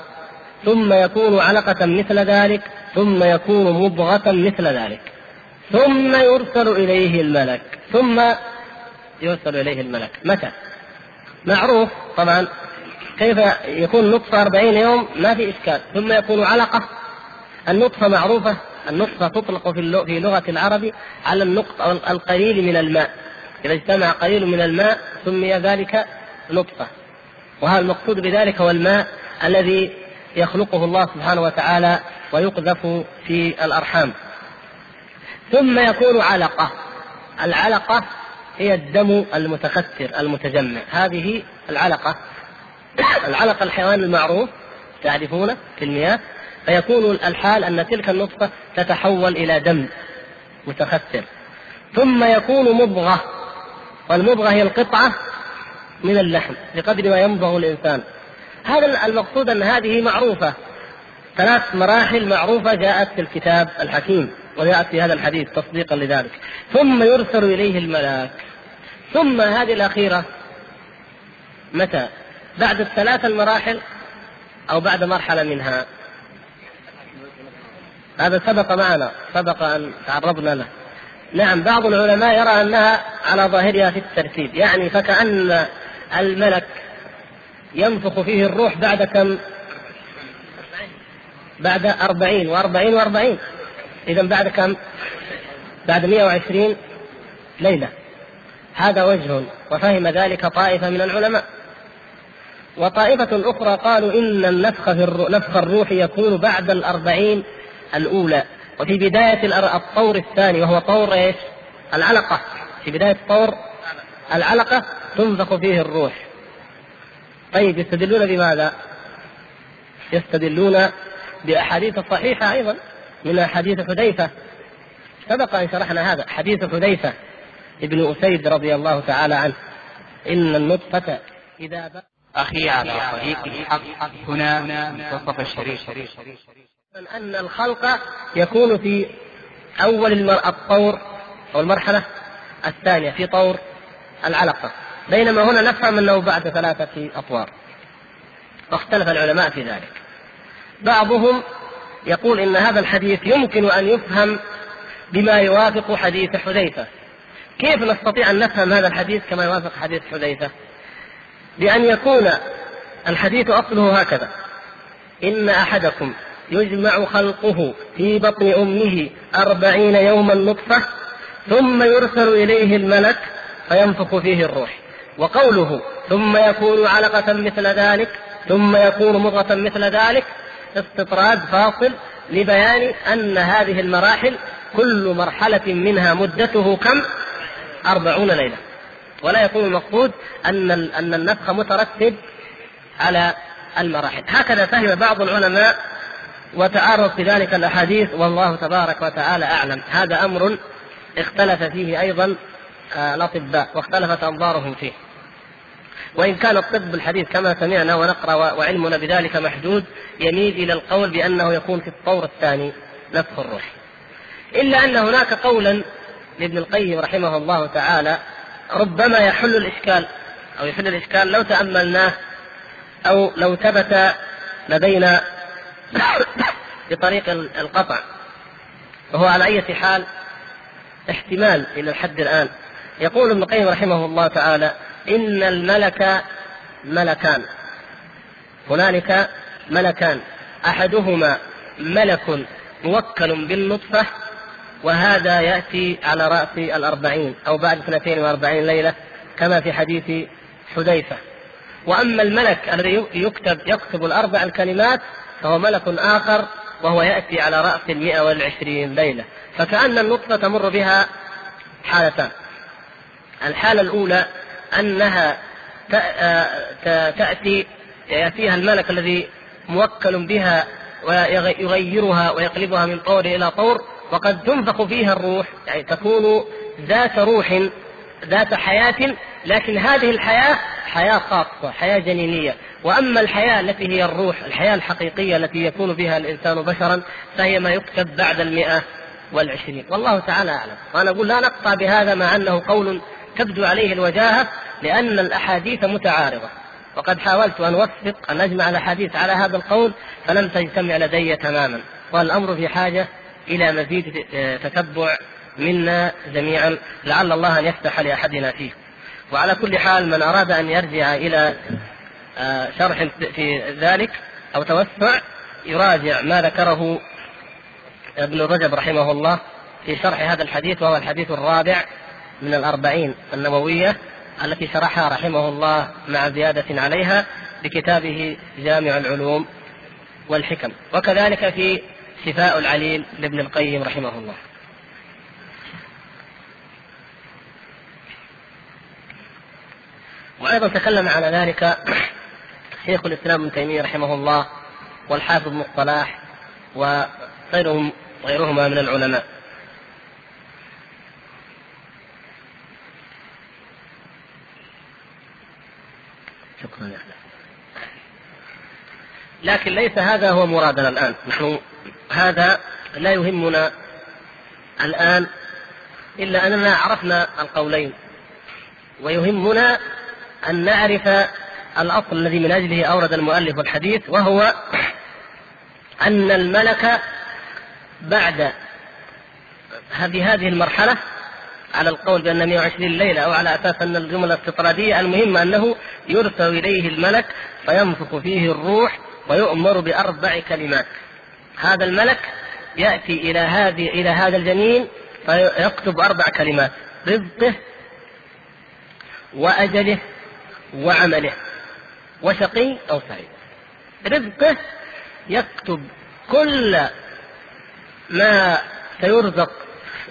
ثم يكون علقة مثل ذلك ثم يكون مضغة مثل ذلك ثم يرسل إليه الملك ثم يرسل إليه الملك. متى؟ معروف طبعا. كيف يكون نطفة أربعين يوم؟ ما في إشكال. ثم يكون علقة. النطفة معروفة. النطفة تطلق في في لغة العرب على النقطة القليل من الماء. إذا اجتمع قليل من الماء سمي ذلك نطفة. وهذا المقصود بذلك هو الماء الذي يخلقه الله سبحانه وتعالى ويقذف في الأرحام. ثم يكون علقة. العلقة هي الدم المتكثر المتجمع. هذه العلقة. العلقة الحيوان المعروف تعرفونه في المياه؟ فيكون الحال أن تلك النطفة تتحول إلى دم متخثر. ثم يكون مضغة والمضغة هي القطعة من اللحم بقدر ما يمضغ الإنسان. هذا المقصود أن هذه معروفة. ثلاث مراحل معروفة جاءت في الكتاب الحكيم وجاءت في هذا الحديث تصديقا لذلك. ثم يرسل إليه الملاك ثم هذه الأخيرة متى؟ بعد الثلاث المراحل أو بعد مرحلة منها؟ هذا سبق معنا سبق أن تعرضنا له. نعم بعض العلماء يرى أنها على ظاهرها في الترتيب يعني فكأن الملك ينفخ فيه الروح بعد كم؟ بعد أربعين وأربعين وأربعين. إذا بعد كم؟ بعد مئة وعشرين ليلة. هذا وجه وفهم ذلك طائفة من العلماء. وطائفة أخرى قالوا إن النفخ في نفخ الروح يكون بعد الأربعين الأولى وفي بداية الطور الثاني وهو طور إيش؟ العلقة. في بداية طور العلقة تنفخ فيه الروح. طيب يستدلون بماذا؟ يستدلون بأحاديث صحيحة أيضا من أحاديث حذيفة. سبق أن شرحنا هذا حديث حذيفة ابن أسيد رضي الله تعالى عنه. إن النطفة إذا أخي على طريق الحق هنا منتصف الشريف. أن الخلق يكون في أول. الطور أو المرحلة الثانية في طور العلقة بينما هنا نفهم أنه بعد ثلاثة أطوار. واختلف العلماء في ذلك. بعضهم يقول إن هذا الحديث يمكن أن يفهم بما يوافق حديث حذيفة. كيف نستطيع أن نفهم هذا الحديث كما يوافق حديث حذيفة؟ بأن يكون الحديث أصله هكذا. إن أحدكم يجمع خلقه في بطن أمه أربعين يوما نطفة ثم يرسل إليه الملك فينفخ فيه الروح. وقوله ثم يكون علقة مثل ذلك ثم يكون مضغة مثل ذلك استطراد فاصل لبيان أن هذه المراحل كل مرحلة منها مدته كم؟ أربعون ليلة. ولا يكون المقصود أن أن النفخ مترتب على المراحل. هكذا فهم بعض العلماء وتعارض في ذلك الأحاديث والله تبارك وتعالى أعلم. هذا أمر اختلف فيه أيضا آه، الأطباء واختلفت أنظارهم فيه. وإن كان الطب الحديث كما سمعنا ونقرأ وعلمنا بذلك محدود يميل إلى القول بأنه يكون في الطور الثاني نفخ الروح. إلا أن هناك قولا لابن القيم رحمه الله تعالى ربما يحل الإشكال أو يحل الإشكال لو تأملناه أو لو ثبت لدينا بطريق القطع. وهو على أي حال احتمال إلى الحد الآن. يقول ابن القيم رحمه الله تعالى إن الملك ملكان. هنالك ملكان. أحدهما ملك موكل بالنطفة وهذا يأتي على رأس الأربعين أو بعد اثنتين وأربعين ليلة كما في حديث حذيفة. وأما الملك الذي يكتب يكتب الأربع الكلمات فهو ملك آخر وهو يأتي على رأس المئة والعشرين ليلة. فكأن النطفة تمر بها حالتان. الحالة الأولى أنها تأتي يأتيها الملك الذي موكل بها ويغيرها ويقلبها من طور إلى طور وقد تنفخ فيها الروح يعني تكون ذات روح ذات حياة لكن هذه الحياة حياة خاصة حياة جنينية. وأما الحياة التي هي الروح الحياة الحقيقية التي يكون بها الإنسان بشرا فهي ما يكتب بعد المئة والعشرين. والله تعالى أعلم. وأنا أقول لا نقطع بهذا مع أنه قول تبدو عليه الوجاهة لأن الأحاديث متعارضة. وقد حاولت أن أوفق أن أجمع الأحاديث على هذا القول فلم تجتمع لدي تماما. والأمر في حاجة إلى مزيد تتبع منا جميعا. لعل الله أن يفتح لأحدنا فيه. وعلى كل حال من أراد أن يرجع إلى آه، شرح في ذلك أو توسع يراجع ما ذكره ابن رجب رحمه الله في شرح هذا الحديث وهو الحديث الرابع من الأربعين النووية التي شرحها رحمه الله مع زيادة عليها بكتابه جامع العلوم والحكم. وكذلك في شفاء العليل لابن القيم رحمه الله. وأيضا تكلم على ذلك شيخ الإسلام ابن تيمية رحمه الله والحافظ ابن الصلاح وغيرهم غيرهما من العلماء. شكرا يا لكن ليس هذا هو مرادنا الآن. نحن هذا لا يهمنا الآن إلا أننا عرفنا القولين. ويهمنا أن نعرف الأصل الذي من أجله أورد المؤلف الحديث وهو أن الملك بعد هذه هذه المرحلة على القول بأن 120 ليلة أو على أساس أن الجملة استطرادية المهم أنه يرسل إليه الملك فينفخ فيه الروح ويؤمر بأربع كلمات. هذا الملك يأتي إلى هذه إلى هذا الجنين فيكتب أربع كلمات رزقه وأجله وعمله وشقي أو سعيد. رزقه يكتب كل ما سيرزق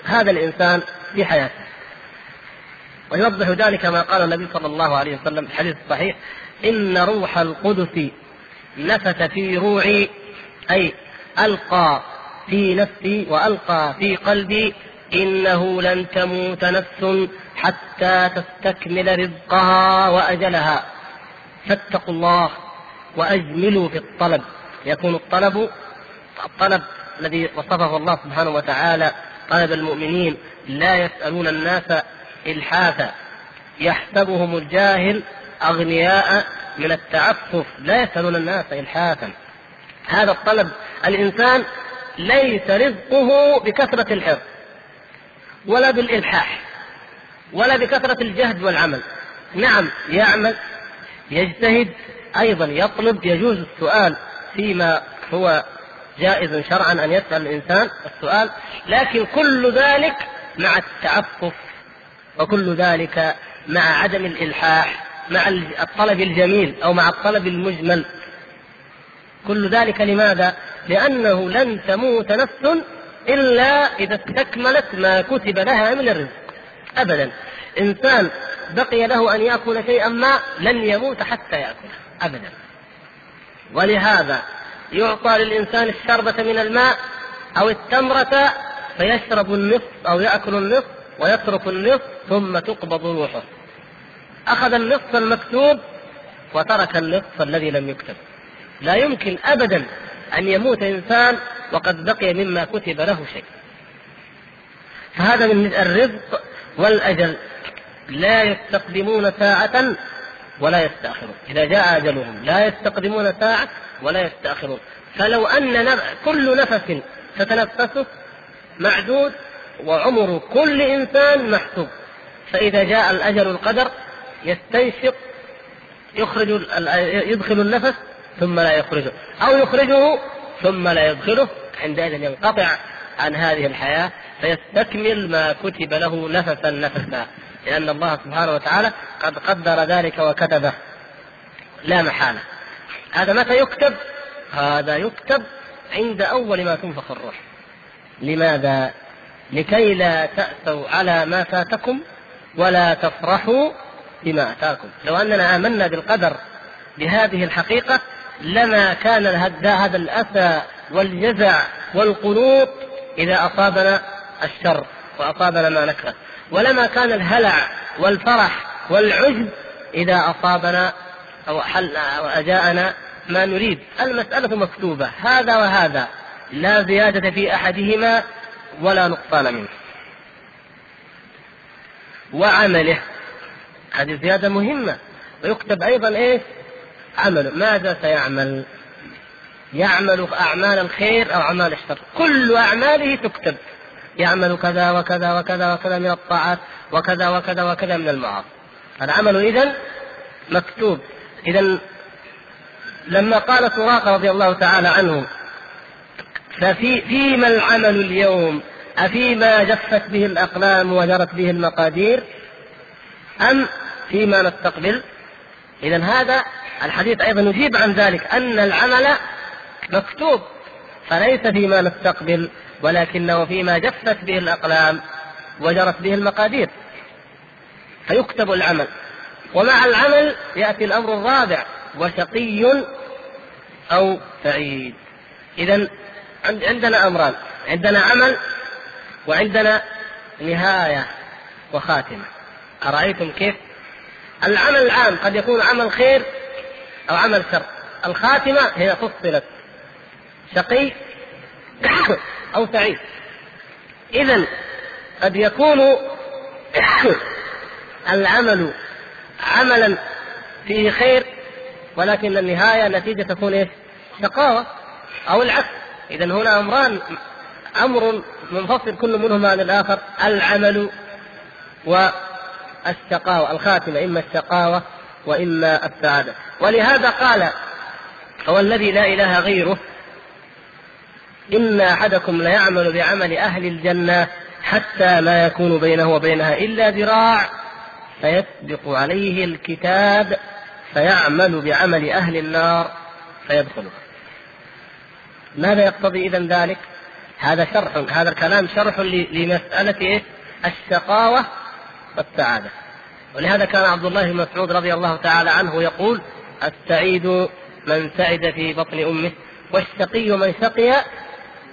هذا الإنسان في حياته. ويوضح ذلك ما قال النبي صلى الله عليه وسلم في الحديث الصحيح إن روح القدس نفث في روعي أي ألقى في نفسي وألقى في قلبي إنه لن تموت نفس حتى تستكمل رزقها وأجلها. فاتقوا الله وأجملوا في الطلب. يكون الطلب الطلب الذي وصفه الله سبحانه وتعالى. طلب المؤمنين لا يسألون الناس إلحافا. يحسبهم الجاهل أغنياء من التعفف. لا يسألون الناس إلحافا. هذا الطلب الإنسان ليس رزقه بكثرة الحرص ولا بالإلحاح. ولا بكثرة الجهد والعمل. نعم يعمل يجتهد أيضا يطلب يجوز السؤال فيما هو جائز شرعا أن يسأل الإنسان السؤال لكن كل ذلك مع التعفف وكل ذلك مع عدم الإلحاح مع الطلب الجميل أو مع الطلب المجمل. كل ذلك لماذا؟ لأنه لن تموت نفس إلا إذا استكملت ما كتب لها من الرزق. أبدا. إنسان بقي له أن يأكل شيئا ما لن يموت حتى يأكله أبدا. ولهذا يعطى للإنسان الشربة من الماء أو التمرة فيشرب النصف أو يأكل النصف ويترك النصف ثم تقبض روحه. أخذ النصف المكتوب وترك النصف الذي لم يكتب. لا يمكن أبدا أن يموت إنسان وقد بقي مما كتب له شيء. فهذا من الرزق والأجل لا يستقدمون ساعة ولا يستأخرون. إذا جاء أجلهم لا يستقدمون ساعة ولا يستأخرون. فلو أن. كل نفس تتنفسه معدود وعمر كل إنسان محسوب. فإذا جاء الأجل القدر يستنشق يخرج يدخل النفس ثم لا يخرجه. أو يخرجه ثم لا يدخله. عندئذ ينقطع عن هذه الحياة فيستكمل ما كتب له نفسا نفسا لأن الله سبحانه وتعالى قد قدر ذلك وكتبه لا محالة هذا متى يكتب؟ هذا يكتب عند أول ما تنفخ الروح لماذا؟ لكي لا تأسوا على ما فاتكم ولا تفرحوا بما أتاكم لو أننا آمنا بالقدر بهذه الحقيقة لما كان هذا الأسى والجزع والقنوط إذا أصابنا الشر وأصابنا ما نكره. ولما كان الهلع والفرح والعجب إذا أصابنا أو حل أو أجاءنا ما نريد. المسألة مكتوبة. هذا وهذا. لا زيادة في أحدهما ولا نقصان منه. وعمله. هذه زيادة مهمة. ويكتب أيضا إيش؟ عمله. ماذا سيعمل؟ يعمل أعمال الخير أو أعمال الشر. كل أعماله تكتب. يعمل كذا وكذا وكذا وكذا من الطاعات وكذا وكذا وكذا من المعاصي. العمل إذا مكتوب. إذا لما قال سراقة رضي الله تعالى عنه ففي فيما العمل اليوم؟ أفيما جفت به الأقلام وجرت به المقادير؟ أم فيما نستقبل؟ إذا هذا الحديث أيضا يجيب عن ذلك أن العمل مكتوب فليس فيما نستقبل. ولكنه فيما جفت به الأقلام وجرت به المقادير فيكتب العمل. ومع العمل يأتي الأمر الرابع وشقي أو سعيد. إذا عندنا أمران عندنا عمل وعندنا نهاية وخاتمة. أرأيتم كيف؟ العمل العام قد يكون عمل خير أو عمل شر. الخاتمة هي فصلت. شقي أو سعيد. إذا قد يكون العمل عملا فيه خير ولكن النهاية نتيجة تكون إيش؟ شقاوة أو العكس. إذا هنا أمران أمر منفصل كل منهما عن الآخر العمل والشقاوة الخاتمة إما الشقاوة وإما السعادة. ولهذا قال هو الذي لا إله غيره إن أحدكم ليعمل بعمل أهل الجنة حتى ما يكون بينه وبينها إلا ذراع فيسبق عليه الكتاب فيعمل بعمل أهل النار فيدخلها ماذا يقتضي إذا ذلك؟ هذا شرح هذا الكلام شرح لمسألة إيه؟ الشقاوة والسعادة ولهذا كان عبد الله بن مسعود رضي الله تعالى عنه يقول السعيد من سعد في بطن أمه والشقي من شقي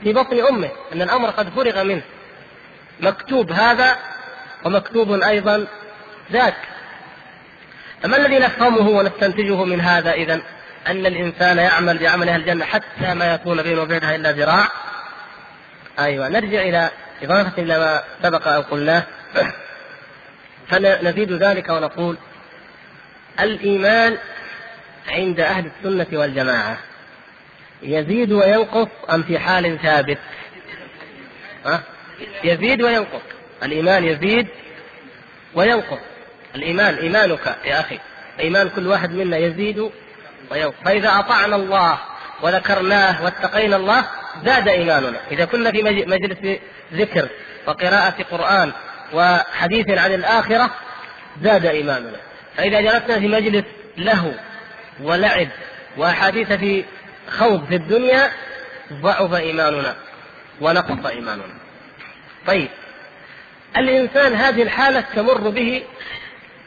في بطن أمه أن الأمر قد فرغ منه. مكتوب هذا ومكتوب أيضا ذاك. فما الذي نفهمه ونستنتجه من هذا إذا أن الإنسان يعمل بعمل أهل الجنة حتى ما يكون بينه وبينها إلا ذراع. أيوة نرجع إلى إضافة إلى ما سبق أن قلناه. فنزيد ذلك ونقول الإيمان عند أهل السنة والجماعة. يزيد وينقص أم في حال ثابت؟ ها؟ يزيد وينقص الإيمان يزيد وينقص الإيمان إيمانك يا أخي. إيمان كل واحد منا يزيد وينقص فإذا أطعنا الله وذكرناه واتقينا الله زاد إيماننا. إذا كنا في مجلس ذكر وقراءة قرآن وحديث عن الآخرة زاد إيماننا. فإذا جلسنا في مجلس له ولعب وأحاديث في خوض في الدنيا ضعف إيماننا ونقص إيماننا. طيب الإنسان هذه الحالة تمر به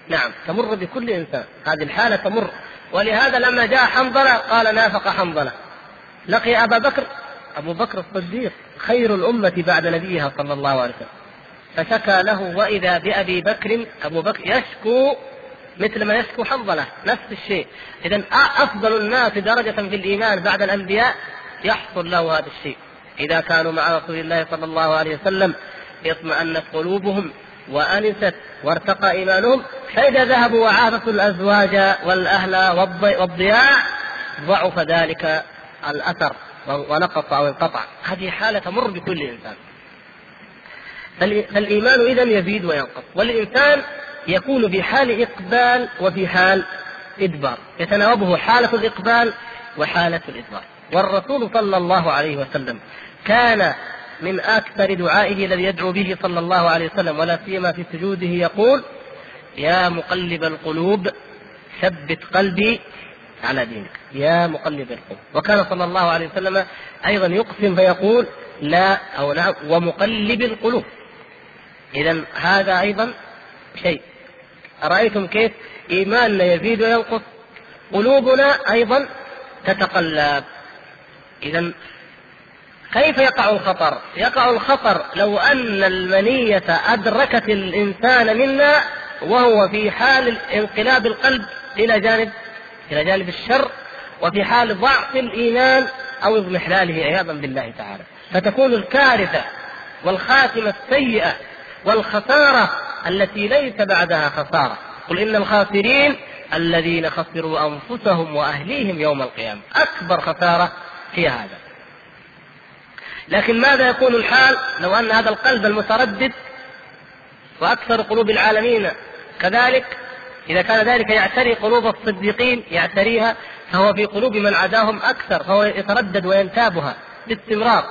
نعم تمر بكل إنسان. هذه الحالة تمر. ولهذا لما جاء حنظلة قال نافق حنظلة. لقي أبا بكر أبو بكر الصديق خير الأمة بعد نبيها صلى الله عليه وسلم. فشكى له وإذا بأبي بكر أبو بكر يشكو مثل ما يشكو حنظلة نفس الشيء. إذا أفضل الناس درجة في الإيمان بعد الأنبياء يحصل له هذا الشيء. إذا كانوا مع رسول الله صلى الله عليه وسلم اطمأنت قلوبهم وأنست وارتقى إيمانهم فإذا ذهبوا وعافوا الأزواج والأهل والضياع ضعف ذلك الأثر ونقص أو انقطع. هذه حالة تمر بكل إنسان. فالإيمان إذا يزيد وينقص. والإنسان يكون في حال إقبال وفي حال إدبار. يتناوبه حالة الإقبال وحالة الإدبار. والرسول صلى الله عليه وسلم كان من أكثر دعائه الذي يدعو به صلى الله عليه وسلم ولا سيما في سجوده يقول يا مقلب القلوب ثبت قلبي على دينك. يا مقلب القلوب. وكان صلى الله عليه وسلم أيضا يقسم فيقول لا أو نعم ومقلب القلوب. إذا هذا أيضا شيء. أرأيتم كيف؟ إيماننا يزيد وينقص قلوبنا أيضا تتقلب. إذا كيف يقع الخطر؟ يقع الخطر لو أن المنية أدركت الإنسان منا وهو في حال انقلاب القلب إلى جانب إلى جانب الشر وفي حال ضعف الإيمان أو اضمحلاله عياذا بالله تعالى. فتكون الكارثة والخاتمة السيئة والخسارة التي ليس بعدها خسارة. قل إن الخاسرين الذين خسروا أنفسهم وأهليهم يوم القيامة. أكبر خسارة هي هذا. لكن ماذا يكون الحال؟ لو أن هذا القلب المتردد وأكثر قلوب العالمين كذلك إذا كان ذلك يعتري قلوب الصديقين يعتريها فهو في قلوب من عداهم أكثر فهو يتردد وينتابها باستمرار.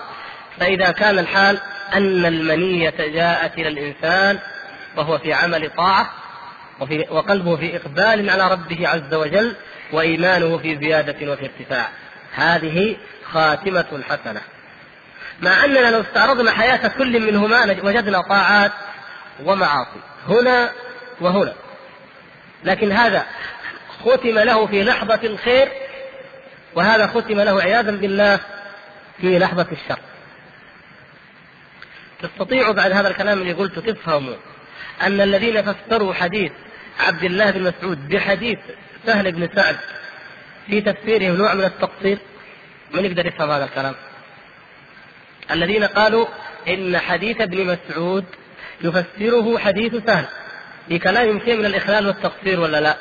فإذا كان الحال أن المنية جاءت إلى الإنسان وهو في عمل طاعة وفي وقلبه في إقبال على ربه عز وجل وإيمانه في زيادة وفي ارتفاع. هذه خاتمة حسنة مع أننا لو استعرضنا حياة كل منهما وجدنا طاعات ومعاصي. هنا وهنا. لكن هذا ختم له في لحظة الخير وهذا ختم له عياذا بالله في لحظة الشر. تستطيعوا بعد هذا الكلام اللي قلته تفهموا أن الذين فسروا حديث عبد الله بن مسعود بحديث سهل بن سعد في تفسيرهم نوع من التقصير من يقدر يفهم هذا الكلام؟ الذين قالوا إن حديث ابن مسعود يفسره حديث سهل في كلامهم شيء من الإخلال والتقصير ولا لا؟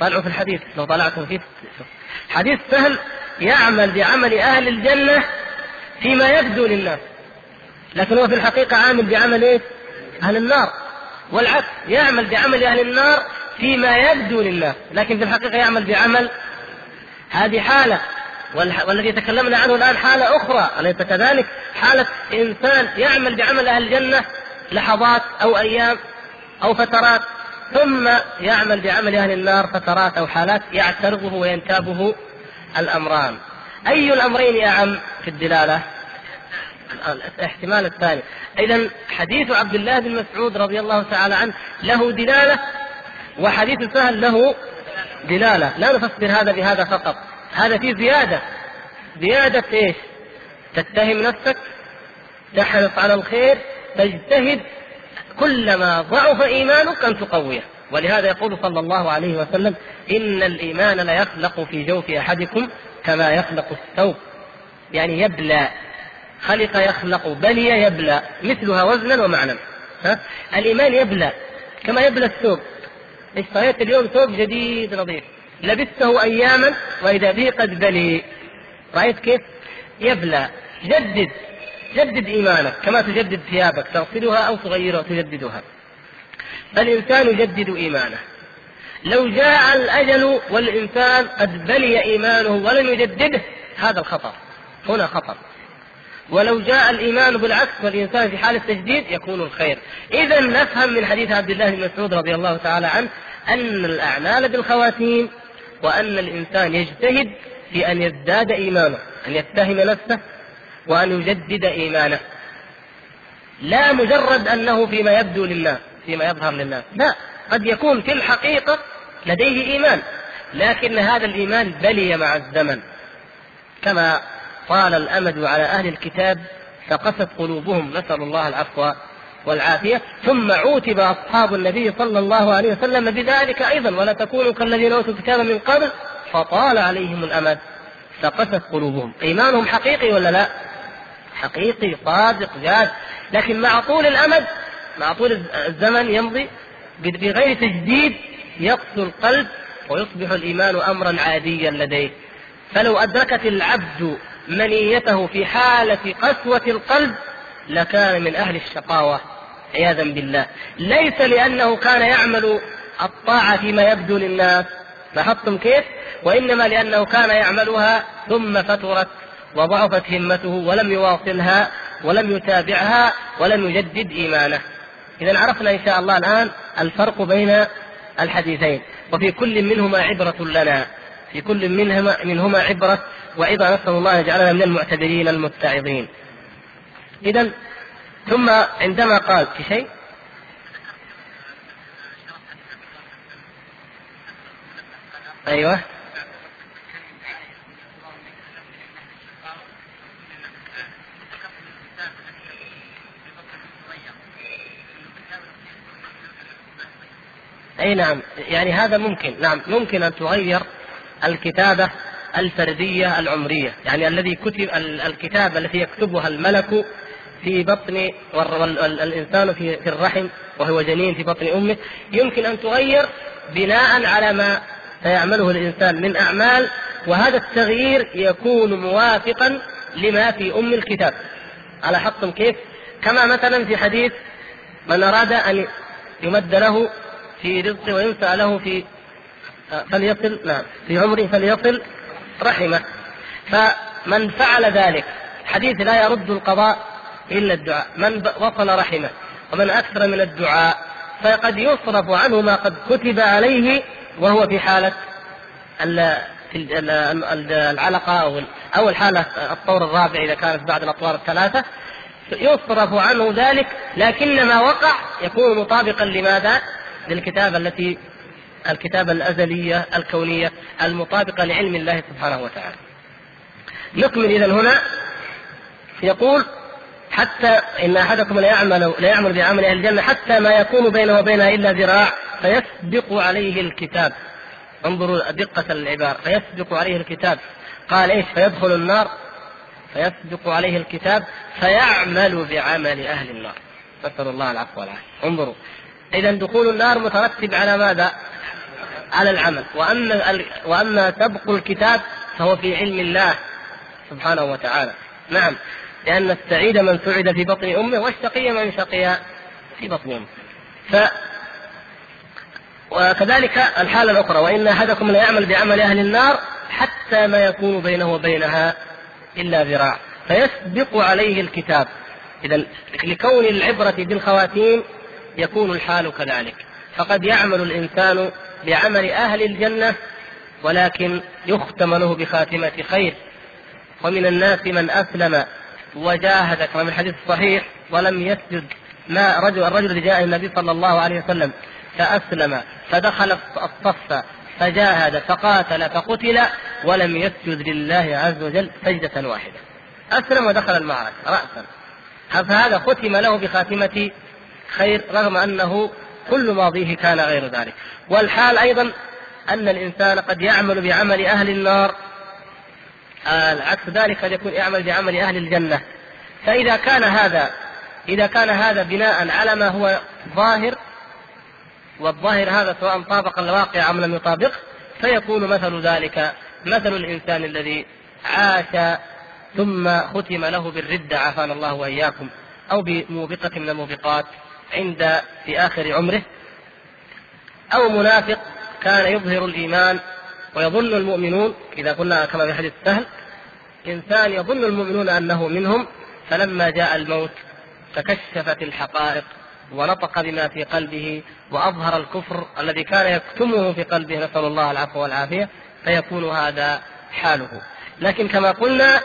طلعوا في الحديث لو طلعتم فيه حديث سهل يعمل بعمل أهل الجنة فيما يبدو للناس لكن هو في الحقيقة عامل بعمل إيه؟ أهل النار والعكس يعمل بعمل أهل النار فيما يبدو للناس لكن في الحقيقة يعمل بعمل هذه حالة والذي تكلمنا عنه الآن حالة أخرى أليس كذلك؟ حالة إنسان يعمل بعمل أهل الجنة لحظات أو أيام أو فترات ثم يعمل بعمل أهل النار فترات أو حالات يعترضه وينتابه الأمران أي الأمرين أعم في الدلالة؟ الاحتمال الثاني. إذا حديث عبد الله بن مسعود رضي الله تعالى عنه له دلالة وحديث سهل له دلالة. لا نفسر هذا بهذا فقط. هذا فيه زيادة. زيادة إيش؟ تتهم نفسك تحرص على الخير فاجتهد كلما ضعف إيمانك أن تقويه. ولهذا يقول صلى الله عليه وسلم إن الإيمان ليخلق في جوف أحدكم كما يخلق الثوب. يعني يبلى خلق يخلق بلي يبلى مثلها وزنا ومعنى. ها؟ الإيمان يبلى كما يبلى الثوب. اشتريت اليوم؟ ثوب جديد نظيف لبسته أياما وإذا به قد بلي رأيت كيف؟ يبلى. جدد جدد إيمانك كما تجدد ثيابك تغسلها أو تغيرها وتجددها. فالإنسان يجدد إيمانه. لو جاء الأجل والإنسان قد بلي إيمانه ولم يجدده هذا الخطر هنا خطر ولو جاء الإيمان بالعكس والإنسان في حال التجديد يكون الخير. إذا نفهم من حديث عبد الله بن مسعود رضي الله تعالى عنه أن الأعمال بالخواتيم وأن الإنسان يجتهد في أن يزداد إيمانه أن يتهم نفسه وأن يجدد إيمانه. لا مجرد أنه فيما يبدو للناس فيما يظهر للناس لا. قد يكون في الحقيقة لديه إيمان لكن هذا الإيمان بلي مع الزمن. كما طال الأمد على أهل الكتاب فقست قلوبهم نسأل الله العفو والعافية. ثم عوتب أصحاب النبي صلى الله عليه وسلم بذلك أيضا ولا تكونوا كالذين أوتوا الكتاب من قبل. فطال عليهم الأمد فقست قلوبهم. إيمانهم حقيقي ولا لا؟ حقيقي صادق جاد. لكن مع طول الأمد مع طول الزمن يمضي بغير تجديد يقسو القلب ويصبح الإيمان أمرا عاديا لديه. فلو أدركت العبد منيته في حالة قسوة القلب لكان من أهل الشقاوة عياذا بالله. ليس لأنه كان يعمل الطاعة فيما يبدو للناس. لاحظتم كيف؟ وإنما لأنه كان يعملها ثم فترت وضعفت همته ولم يواصلها ولم يتابعها ولم يجدد إيمانه. إذا عرفنا إن شاء الله الآن الفرق بين الحديثين. وفي كل منهما عبرة لنا. في كل منهما منهما عبرة وإذا نسأل الله أن يجعلنا من المعتبرين المتعظين. إذا ثم عندما قال في شيء أيوه. أي نعم يعني هذا ممكن. نعم ممكن أن تغير الكتابة الفردية العمرية. يعني الذي كتب الكتابه التي يكتبها الملك في بطن الإنسان في الرحم وهو جنين في بطن أمه. يمكن أن تغير بناء على ما سيعمله الإنسان من أعمال وهذا التغيير يكون موافقا لما في أم الكتاب. على حق كيف؟ كما مثلا في حديث من أراد أن يمد له في رزقه وينسى له في فليصل نعم في عمره فليصل رحمه. فمن فعل ذلك حديث لا يرد القضاء إلا الدعاء. من وصل رحمه. ومن أكثر من الدعاء. فقد يصرف عنه ما قد كتب عليه وهو في حالة العلقة أو أو الحاله الطور الرابع إذا كانت بعد الأطوار الثلاثة. يصرف عنه ذلك لكن ما وقع يكون مطابقا لماذا؟ للكتابة التي الكتابة الأزلية الكونية المطابقة لعلم الله سبحانه وتعالى. نكمل إذا هنا يقول حتى إن أحدكم ليعمل ليعمل بعمل أهل الجنة حتى ما يكون بينه وبينها إلا ذراع فيسبق عليه الكتاب. انظروا دقة العبارة فيسبق عليه الكتاب قال إيش فيدخل النار فيسبق عليه الكتاب فيعمل بعمل أهل النار. نسأل الله العفو والعافية. انظروا إذا دخول النار مترتب على ماذا؟ على العمل. وأما وأما سبق الكتاب فهو في علم الله سبحانه وتعالى. نعم. لأن السعيد من سعد في بطن أمه والشقي من شقي في بطن أمه. ف وكذلك الحالة الأخرى وإن أحدكم ليعمل بعمل أهل النار حتى ما يكون بينه وبينها إلا ذراع. فيسبق عليه الكتاب. إذا لكون العبرة بالخواتيم يكون الحال كذلك. فقد يعمل الإنسان بعمل أهل الجنة ولكن يختم له بخاتمة خير. ومن الناس من أسلم وجاهد كما في الحديث الصحيح ولم يسجد ما رجل الرجل الذي جاء النبي صلى الله عليه وسلم فأسلم فدخل الصف فجاهد فقاتل فقتل ولم يسجد لله عز وجل سجدة واحدة. أسلم ودخل المعركة رأسا. فهذا ختم له بخاتمة خير رغم أنه كل ماضيه كان غير ذلك. والحال أيضا أن الإنسان قد يعمل بعمل أهل النار عكس ذلك قد يكون يعمل بعمل أهل الجنة. فإذا كان هذا إذا كان هذا بناء على ما هو ظاهر والظاهر هذا سواء طابق الواقع أم لم يطابقه فيكون مثل ذلك مثل الإنسان الذي عاش ثم ختم له بالردة عافانا الله وإياكم أو بموبقة من الموبقات. عند في آخر عمره أو منافق كان يظهر الإيمان ويظن المؤمنون إذا قلنا كما في حديث سهل إنسان يظن المؤمنون أنه منهم فلما جاء الموت تكشفت الحقائق ونطق بما في قلبه وأظهر الكفر الذي كان يكتمه في قلبه نسأل الله العفو والعافية فيكون هذا حاله. لكن كما قلنا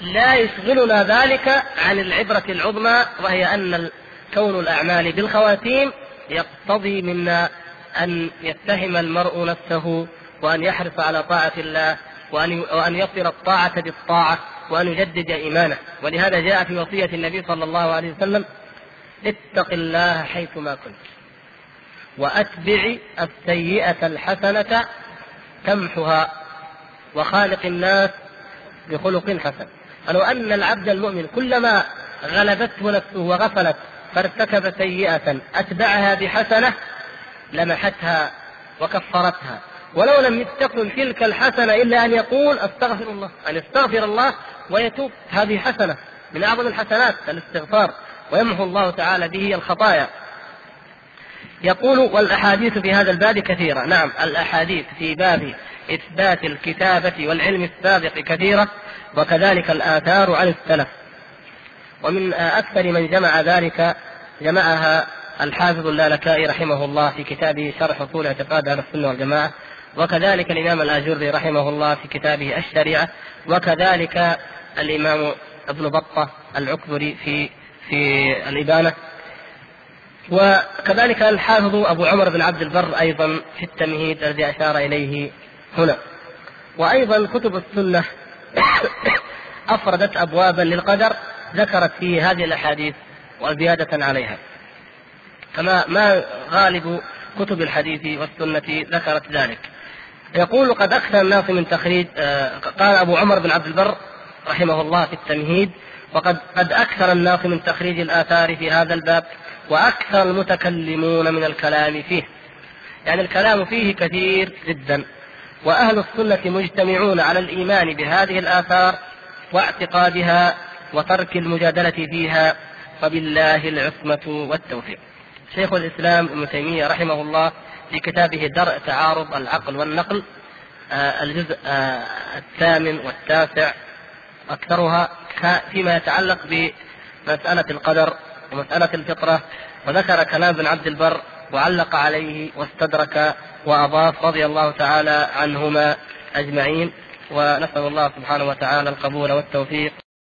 لا يشغلنا ذلك عن العبرة العظمى وهي أن كون الأعمال بالخواتيم يقتضي منا أن يتهم المرء نفسه وأن يحرص على طاعة الله وأن وأن يصل الطاعة بالطاعة وأن يجدد إيمانه. ولهذا جاء في وصية النبي صلى الله عليه وسلم اتق الله حيثما كنت وأتبع السيئة الحسنة تمحها وخالق الناس بخلق حسن. فلو أن العبد المؤمن كلما غلبته نفسه وغفلت فارتكب سيئة أتبعها بحسنة لمحتها وكفرتها. ولو لم تكن تلك الحسنة إلا أن يقول أستغفر الله أن يستغفر الله ويتوب. هذه حسنة من أعظم الحسنات الاستغفار. ويمحو الله تعالى به الخطايا. يقول والأحاديث في هذا الباب كثيرة. نعم الأحاديث في باب إثبات الكتابة والعلم السابق كثيرة وكذلك الآثار عن السلف. ومن أكثر من جمع ذلك جمعها الحافظ اللالكائي رحمه الله في كتابه شرح أصول اعتقاد أهل السنة والجماعة وكذلك الإمام الاجري رحمه الله في كتابه الشريعة وكذلك الإمام ابن بطة العكبري في في الإبانة. وكذلك الحافظ أبو عمر بن عبد البر أيضا في التمهيد الذي أشار إليه هنا. وأيضا كتب السنة أفردت ابوابا للقدر ذكرت فيه هذه الأحاديث وزيادة عليها. كما ما غالب كتب الحديث والسنة ذكرت ذلك. يقول قد أكثر الناس من تخريج آه، قال أبو عمر بن عبد البر رحمه الله في التمهيد وقد قد أكثر الناس من تخريج الآثار في هذا الباب وأكثر المتكلمون من الكلام فيه. يعني الكلام فيه كثير جدا وأهل السنة مجتمعون على الإيمان بهذه الآثار واعتقادها وترك المجادلة فيها فبالله العصمة والتوفيق. شيخ الإسلام ابن تيمية رحمه الله في كتابه درء تعارض العقل والنقل آه، الجزء آه، الثامن والتاسع أكثرها فيما يتعلق بمسألة القدر ومسألة الفطرة. وذكر كلام ابن عبد البر وعلق عليه واستدرك وأضاف رضي الله تعالى عنهما أجمعين. ونسأل الله سبحانه وتعالى القبول والتوفيق.